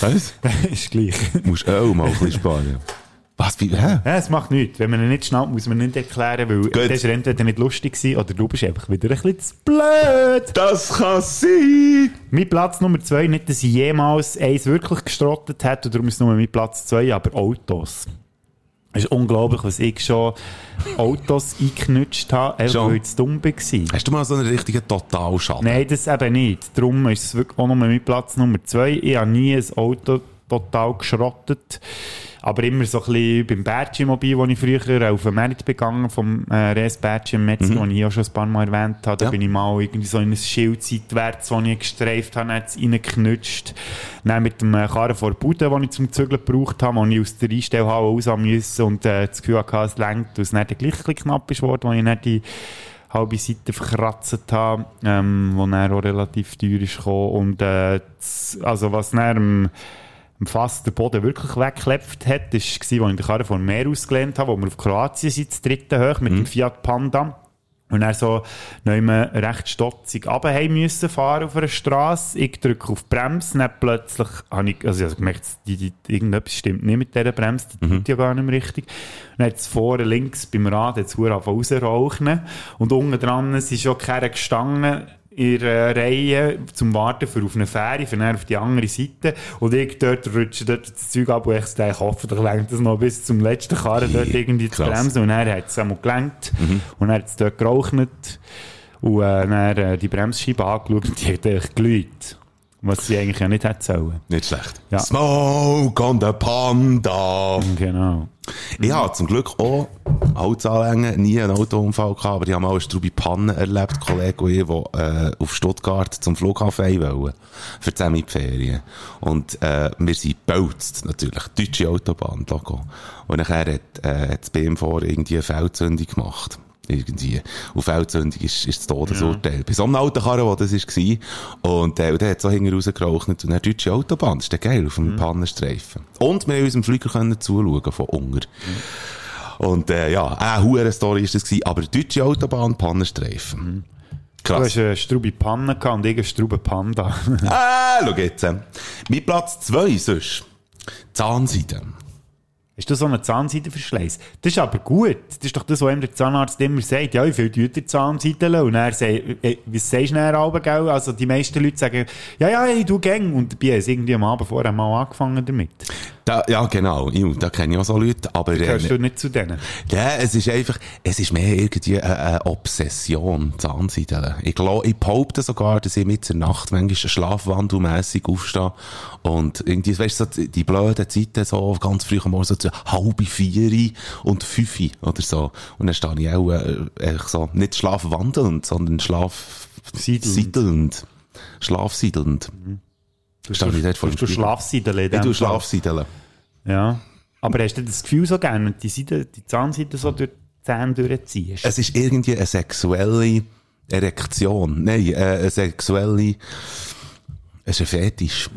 Was? ist gleich. Musst Öl mal ein bisschen sparen. Was? Wie, hä? Ja, es macht nichts. Wenn man ihn nicht schnallt, muss man ihn nicht erklären, weil Gut. das war entweder nicht lustig gewesen, oder du bist einfach wieder ein bisschen zu blöd. Das kann sein! Mein Platz Nummer zwei, nicht, dass ich jemals eins wirklich gestrottet hätte, und darum ist es nur mein Platz zwei, aber Autos. Es ist unglaublich, was ich schon Autos eingeknutscht habe, einfach weil ich zu dumm war. Hast du mal so einen richtigen Totalschaden? Nein, das eben nicht. Darum ist es wirklich auch nur mein Platz Nummer zwei. Ich habe nie ein Auto total geschrottet. Aber immer so ein bisschen beim Bergimobil, wo ich früher auf den Markt begangen vom äh, Res im Metzger, Mhm. den ich auch schon ein paar Mal erwähnt habe. Da Ja. bin ich mal irgendwie so in ein Schild seitwärts, das ich gestreift habe, reingeknutscht. Dann mit dem äh, Karren vor Bude, den ich zum Zügeln gebraucht habe, wo ich aus der Einstellhalle raus musste und äh, das Gefühl hatte, es lenkt, und es dann gleich ein knapp ist worden, wo ich dann die halbe Seite verkratzt habe, ähm, wo dann auch relativ teuer ist gekommen. Und, äh, das, also was dann am, am Fass der Boden wirklich weggeklebt hat, war, als ich den Karren vom Meer ausgelehnt habe, wo wir auf Kroatien sind, das dritte hoch, mit dem Fiat Panda. Und dann so neu recht stotzig runter müssen fahren auf einer Straße. Ich drücke auf die Bremse, dann plötzlich habe ich, also ich habe gemerkt, die, die, irgendetwas stimmt nicht mit dieser Bremse, die tut ja gar nicht mehr richtig. Und dann hat es vorne links beim Rad jetzt rausrauchen. Und unten dran ist schon keiner gestanden in der Reihe zum Warten für auf eine Fähre, für auf die andere Seite. Und ich dort rutsche dort das Zeug ab, wo ich denke, hoffentlich lenkt das noch bis zum letzten Karren dort irgendwie zu bremsen. Und dann hat es einmal gelenkt. Und dann hat es dort geraucht. Und äh, dann äh, die Bremsscheibe angeschaut und die hat eigentlich glüht. Was sie eigentlich ja nicht hätte sollen. Nicht schlecht. Ja. Smoke on the Panda. Genau. Ich habe zum Glück auch Holzanlängen nie einen Autounfall gehabt, aber ich habe mal eine Strube Panne erlebt, Kollege und ich, die äh, auf Stuttgart zum Flughafen wollen. Für die Ferien. Und äh, wir sind gebölzt, natürlich. Deutsche Autobahn, Logo. Und nachher hat, äh, hat das BMV irgendwie eine Feldzündung gemacht. Irgendwie. Und Feldzündung ist, ist das Todesurteil. Bei so einem Autokarren, wo das war. Und, äh, und der hat so hinten rausgeraucht. Und dann deutsche Autobahn. Das ist dann geil, auf dem Pannenstreifen. Und wir haben unserem Flieger können zuschauen, von unten. Und, äh, ja, eine hure Story ist das gewesen. Aber deutsche Autobahn, Pannenstreifen. Du Krass. hast eine Straube Panne gehabt und ich eine Straube Panda. Ah, schau jetzt. Mein Platz zwei sonst. Zahnseide. Ist das so ein Zahnseidenverschleiß? Das ist aber gut. Das ist doch das, was ihm der Zahnarzt immer sagt. Ja, wie viel tut ihr Zahnseiden? Und er sagt, äh, was sagst du denn aber, gell? Also, die meisten Leute sagen, ja, ja, ich tu gäng. Und dabei haben sie irgendwie am Abend vorher mal angefangen damit. Da, ja, genau. Ja, da kenne ich auch so Leute. Aber, äh, Gehörst du nicht zu denen? Ja, es ist einfach, es ist mehr irgendwie eine, eine Obsession, Zahnseideln. Ich glaube, ich behaupte sogar, dass ich mit der Nacht manchmal schlafwandelmässig aufstehe und irgendwie, weißt du, so die, die blöden Zeiten so ganz früh am Morgen so zu halb vier und fünf oder so. Und dann stehe ich auch, äh, echt so, nicht schlafwandelnd, sondern schlaf, Siedelnd. siedelnd. Schlafsiedelnd. Du, dort vor dem du. Schlafseideln. Ich tue Fall. Schlafsiedeln. Ja. Aber hast du das Gefühl so gerne, wenn die, Seite, die Zahnseite so durch die Zähne durchziehst? Es ist irgendwie eine sexuelle Erektion. Nein, äh, eine sexuelle. Es ist ein Fetisch.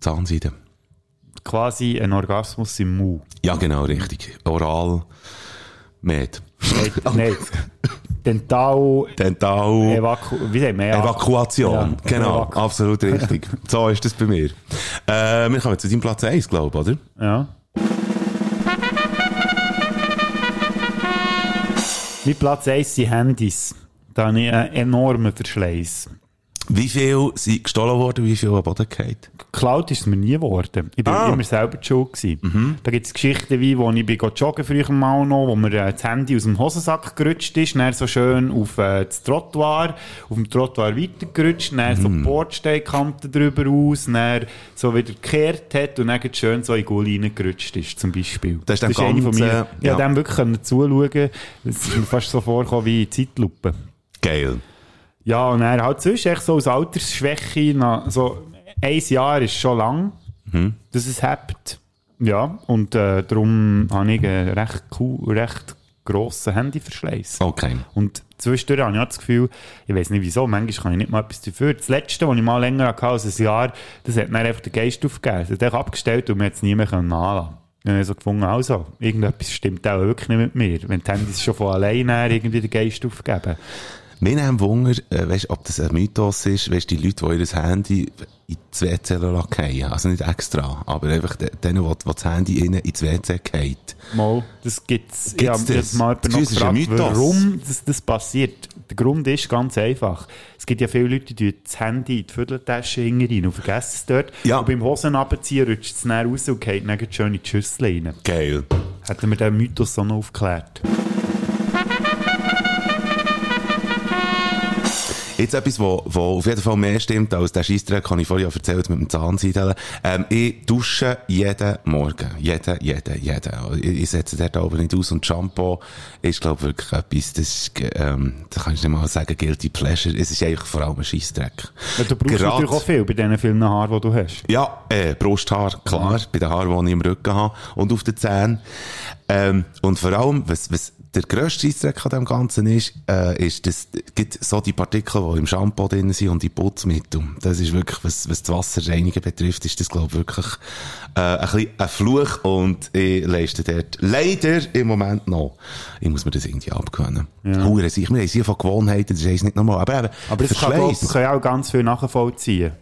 Zahnseide. Quasi ein Orgasmus im Mund. Ja, genau, richtig. Oral. Med. Nein, nicht. Dental... Dental. Evaku wie sagt man? Evakuation. Ja, Genau, Evaku- absolut richtig. so ist das bei mir. Äh, wir kommen zu deinem Platz 1, glaube ich, oder? Ja. Mein Platz 1 sind Handys. Da habe ich einen enormen Verschleiß. Wie viel sind gestohlen worden, wie viel am Boden gefallen? Geklaut ist es mir nie geworden. Ich bin Ah. immer selber schuld gewesen. Da gibt es Geschichten wie, wo ich bin joggen früher mal noch, wo mir äh, das Handy aus dem Hosensack gerutscht ist, dann so schön auf äh, das Trottoir, auf dem Trottoir weitergerutscht, dann so die Bordsteinkante drüber aus, dann so wieder gekehrt hat und dann schön so in die Gulli reingerutscht ist, zum Beispiel. Das ist dem eine von mir. Ja, ja. dem wirklich zuschauen. Es ist mir fast so vorgekommen wie Zeitlupe. Geil. Ja, und er halt sonst echt so aus Altersschwäche, nach, so ein Jahr ist schon lang, dass es hebt. Ja, und äh, darum habe ich einen recht, cool, recht grossen Handyverschleiß. Okay. Und zwischendurch habe ich auch das Gefühl, ich weiß nicht wieso, manchmal kann ich nicht mal etwas dafür. Das letzte, was ich mal länger hatte als ein Jahr, das hat mir einfach den Geist aufgegeben. Das hat abgestellt und man hat es nie mehr können nachlassen. Dann habe ich so gefunden, also, irgendetwas stimmt auch wirklich nicht mit mir. Wenn die Handys schon von alleine irgendwie den Geist aufgeben. Mir haben Wunder, äh, weißt, ob das ein Mythos ist, weißt, die Leute, die ihr Handy in das WC fallen Also nicht extra, aber einfach de- denen, die, die das Handy innen ins WC fallen. Mal, das gibt's. Gibt's ich habe jetzt mal Das jemanden noch ist ein gefragt, Mythos. warum das, das passiert. Der Grund ist ganz einfach. Es gibt ja viele Leute, die das Handy in die Vierteltasche rein und vergessen es dort. Ja. Und beim Hosen runterziehen rutscht es dann raus und geht dann schön in die Schüssel rein. Geil. Hätten wir den Mythos so noch aufgeklärt. Jetzt etwas, wo, wo auf jeden Fall mehr stimmt als der Scheissdreck, habe ich vorhin ja erzählt mit dem Zahnseideln. Ähm, ich dusche jeden Morgen. Jeden, jeden, jeden. Ich, ich setze dort aber nicht aus und Shampoo ist, glaube ich, wirklich etwas, das ist, ähm, da kann ich nicht mal sagen, guilty pleasure. Es ist eigentlich vor allem ein Scheissdreck. Ja, du brauchst Gerade- natürlich auch viel bei diesen vielen Haaren, die du hast. Ja, äh, Brusthaar, klar, bei den Haaren, die ich im Rücken habe und auf den Zähnen. Ähm, und vor allem, was, was der grösste Scheissdreck an dem Ganzen ist, äh, ist, dass es gibt so die Partikel, die im Shampoo drin sind und die Putzmittel. Das ist wirklich, was, was das Wasserreinigen betrifft, ist das, glaube ich, wirklich äh, ein bisschen ein Fluch und ich leiste dort leider im Moment noch. Ich muss mir das irgendwie abgewöhnen. Ja. Hure sich, wir haben sie von Gewohnheiten, das ist nicht normal. Aber eben, Aber das kann, glaub, kann ja auch ganz viel nachvollziehen.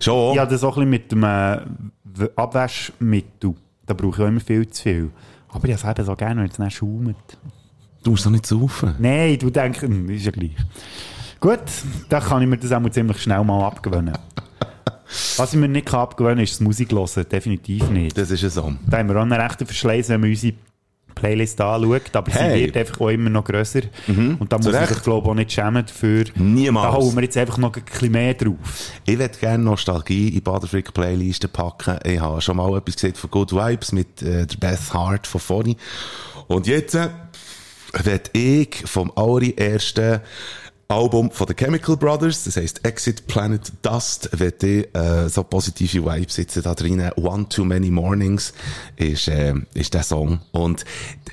Schon. Ja, das auch ein bisschen mit dem äh, Abwaschmittel. Da brauche ich auch immer viel zu viel. Aber ich habe es eben so gerne, wenn es dann schaumt. Du musst doch nicht saufen. Nein, du denkst, hm, ist ja gleich. Gut, dann kann ich mir das auch mal ziemlich schnell mal abgewöhnen. Was ich mir nicht abgewöhnen kann, ist das Musik hören. Definitiv nicht. Das ist ja so. Da haben wir auch einen rechten Verschleiß, wenn man unsere Playlist anschaut. Aber Hey. Mhm. sie wird einfach auch immer noch grösser. Und da muss Recht. sich, glaube ich, auch nicht schämen dafür. Niemals. Da holen wir jetzt einfach noch ein bisschen mehr drauf. Ich würde gerne Nostalgie in Baderfrick Playlisten packen. Ich habe schon mal etwas gesehen von Good Vibes mit äh, der Beth Hart von vorhin. Und jetzt äh, werde ich vom allerersten Album von den Chemical Brothers, das heisst Exit Planet Dust, werde ich äh, so positive Vibes sitzen da drinnen. One Too Many Mornings ist, äh, ist der Song. Und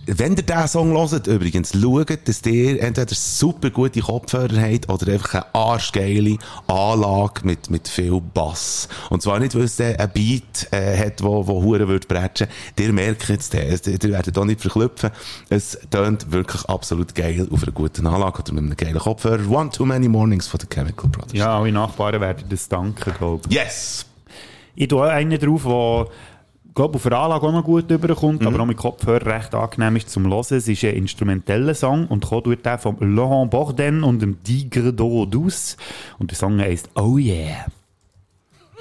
wenn ihr diesen Song hört, übrigens, schaut, dass ihr entweder super gute Kopfhörer habt oder einfach eine arschgeile Anlage mit, mit viel Bass. Und zwar nicht, weil es äh, ein Beat äh, hat, wo, wo Huren wird bretschen. Ihr merkt jetzt das. Ihr werdet auch nicht verklüpfen. Es tönt wirklich absolut geil auf einer guten Anlage oder mit einem geilen Kopfhörer. One Too Many Mornings von den Chemical Brothers. Ja, alle Nachbarn werden das danken, glaube ich. Yes! Ich tue auch einen drauf, der glaube auf der Anlage auch noch gut überkommt, Mhm. aber auch mit Kopfhörer recht angenehm ist zum Hören. Es ist ein instrumenteller Song und kommt durch den von Laurent Borden und dem Tigre Douce. Und der Song heisst Oh Yeah.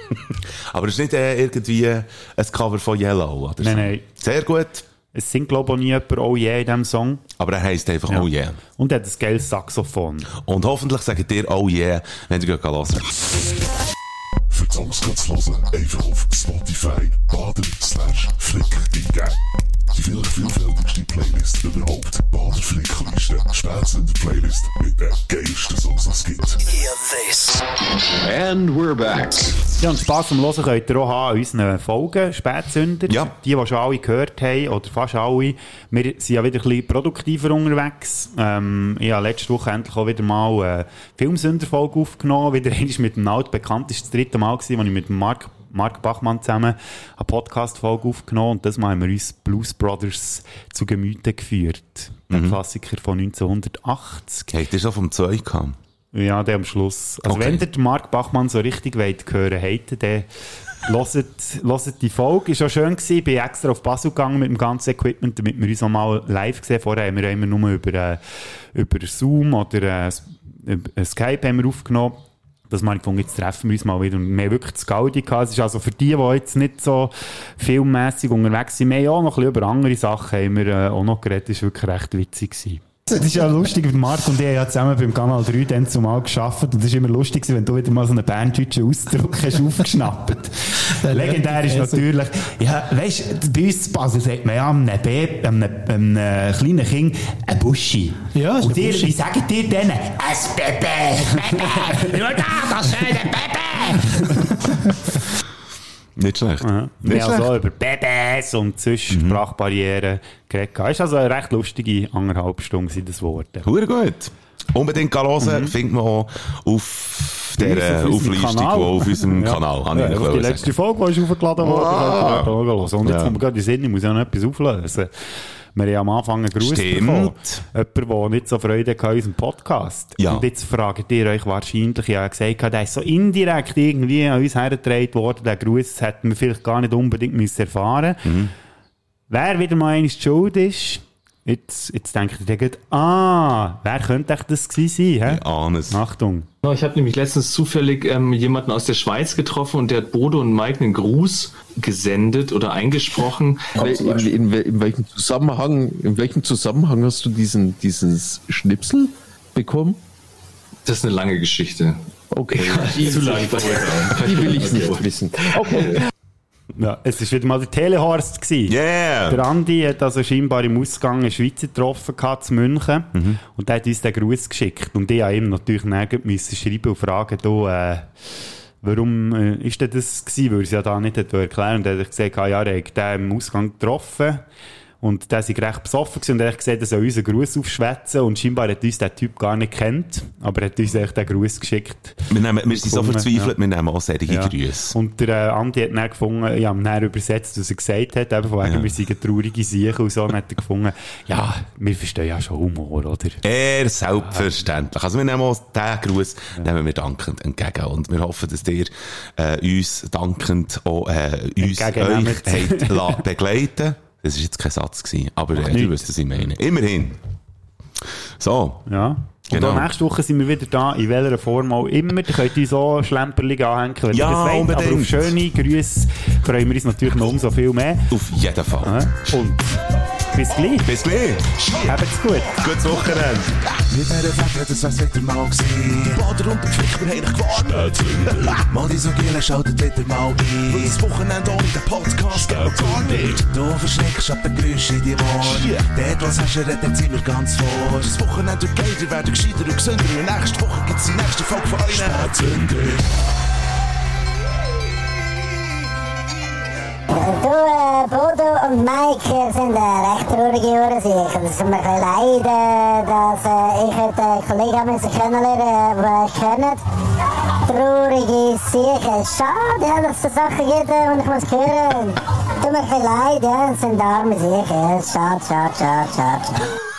Aber es ist nicht äh, irgendwie ein Cover von Yellow oder so. Nein, nein. Sehr gut. Es singt, glaube ich, auch nie jemand Oh Yeah in diesem Song. Aber er heisst einfach Oh Yeah. Und er hat ein geiles Saxophon. Und hoffentlich sagt ihr Oh Yeah, wenn ihr geht hören. Für die Songs zu hören, einfach auf Spotify baden slash flick vielleicht vielfältigste Playlist überhaupt. Bader Flickliste. Spätzünder Playlist mit den geilsten Songs, die es gibt. Hear this. And we're back. Ja, und Spass am Hören könnt ihr auch haben an unseren Folgen, Spätsünder. Ja. Die, die schon alle gehört haben, oder fast alle. Wir sind ja wieder ein bisschen produktiver unterwegs. Ähm, ich habe letzte Woche endlich auch wieder mal eine Filmsünder-Folge aufgenommen. Wieder mit dem altbekannten. Das war das dritte Mal, gewesen, als ich mit dem Mark, Mark Bachmann zusammen eine Podcast-Folge aufgenommen und das Mal haben wir uns Blues Brothers zu Gemüte geführt. Der Klassiker von 1980. Habt ihr schon vom Zeug gehabt? Ja, der am Schluss. Also Okay. wenn ihr den Mark Bachmann so richtig wollt hören wollt, dann hört die Folge. Ist auch schön gewesen. Ich bin extra auf Basel gegangen mit dem ganzen Equipment, damit wir uns auch mal live sehen. Vorher haben wir immer nur über, äh, über Zoom oder äh, über Skype haben wir aufgenommen. Das meine ich gefunden, jetzt treffen wir uns mal wieder. Und wir wirklich das Gaudi gehabt. Es ist also für die, die jetzt nicht so filmmässig unterwegs sind, ja auch noch ein bisschen über andere Sachen haben wir, äh, auch noch geredet. Das war wirklich recht witzig. Gewesen. Das ist ja lustig, Marc und ich haben ja zusammen beim Kanal 3 dann zumal geschafft und das ist immer lustig wenn du wieder mal so einen berndeutschen Ausdruck hast aufgeschnappt. Legendär ist natürlich, ja, weisst, bei uns in Basel sagt man ja einem, Baby, einem, einem, einem kleinen Kind ein Buschi. Ja, ist und ihr, wie sagt ihr denen? Ein Baby, Baby, nur da, das schöne Baby. Nicht schlecht. Wir Nicht haben schlecht. also über Babys und sonst Sprachbarrieren geredet. Es war also eine recht lustige anderthalb Stunden sind das Worte. Hure gut. Unbedingt hören, findet man auch auf der äh, Auf unserem Auflistung, Kanal. die auf unserem Ja. Kanal, habe Ja, ich noch die sagen. letzte Folge, die ist aufgeladen worden, Ah. Und jetzt Ja. kommt gerade in den Sinn, ich muss ja noch etwas auflösen. Wir haben am Anfang einen Gruß Stimmt. bekommen. Jemand, der nicht so Freude hatte an unserem Podcast. Ja. Und jetzt fragt ihr euch wahrscheinlich, ja, gesagt, der ist so indirekt irgendwie an uns hergetragen worden, der Gruß, das hätten wir vielleicht gar nicht unbedingt müssen erfahren Mhm. Wer wieder mal eines schuld ist, jetzt, jetzt denkt ihr gleich, ah, wer könnte echt das gewesen sein? hä? ahne es. Achtung. Genau, Ich habe nämlich letztens zufällig ähm, jemanden aus der Schweiz getroffen und der hat Bodo und Mike einen Gruß gesendet oder eingesprochen. In, in, wel- in welchem Zusammenhang, in welchem Zusammenhang hast du diesen, dieses Schnipsel bekommen? Das ist eine lange Geschichte. Okay. Zu lang. Die will ich nicht wissen. Okay. Ja, es war wieder mal der Telehorst. Gewesen. Yeah! Der Andi hat also scheinbar im Ausgang einen Schweizer getroffen in München. Mhm. Und der hat uns den Gruß geschickt. Und ich musste ihm natürlich müssen schreiben und fragen, du, äh, warum äh, ist denn das gewesen? Weil er es ja da nicht hat erklären Und er hat gesagt, ah, ja, er hat den im Ausgang getroffen. Und der war recht besoffen und er hat gesagt, er soll unseren Gruß aufschwätzen. Und scheinbar hat uns der Typ gar nicht kennt. Aber er hat uns echt den Gruß geschickt. Wir, nehmen, wir sind so verzweifelt, ja. wir nehmen auch solche Ja. Grüße. Und der äh, Andi hat dann gefunden, ihm dann übersetzt, was er gesagt hat, eben von wegen, Ja. wir seien traurige Siechen und so, und hat er gefunden, ja, wir verstehen ja schon Humor, oder? Eher selbstverständlich. Also wir nehmen auch diesen Gruß nehmen wir dankend entgegen und wir hoffen, dass ihr äh, uns dankend auch äh, uns, euch begleiten Das war jetzt kein Satz, gewesen, aber äh, nicht. ihr wisst, was ich meine. Immerhin. So. Ja. Genau. Und auch nächste Woche sind wir wieder da, in welcher Form auch immer. Ihr könnt uns auch Schlemperlig anhängen, wenn Ja, ihr das wollt. Aber auf schöne Grüße freuen wir uns natürlich noch umso viel mehr. Auf jeden Fall. Ja. Und bis gleich. Bis gleich. Habt's gut. Gutes Wochenende. Mit dieser Fette, das wär's wieder mal gewesen. Bader und der Pflicht, wir haben dich gewarnt. Mal die so Giele schaltet wieder mal ein. Weil das Wochenende ohne den Podcast geht gar nicht. Du verschreckst ab den Geräuschen in die Ohren. Dort, was hast du, redet sind wir ganz vor. Das Wochenende wird geil, ihr werdet gescheiter und gesünder. Und nächste Woche gibt's die nächste Folge von euch. Spätzünder. Du, äh, Bodo und Mike sind äh, recht traurige Uhrensicher. Es tut mir ein leid, dass äh, ich heute Kollegen müssen kennenlernen den ich kennt. Traurige Sicher. Schade, ja, dass es so Sachen gibt, äh, die ich muss hören. Tut mir leid, ja, es sind arme Sicher. Schade, schade, schade, schade. schade.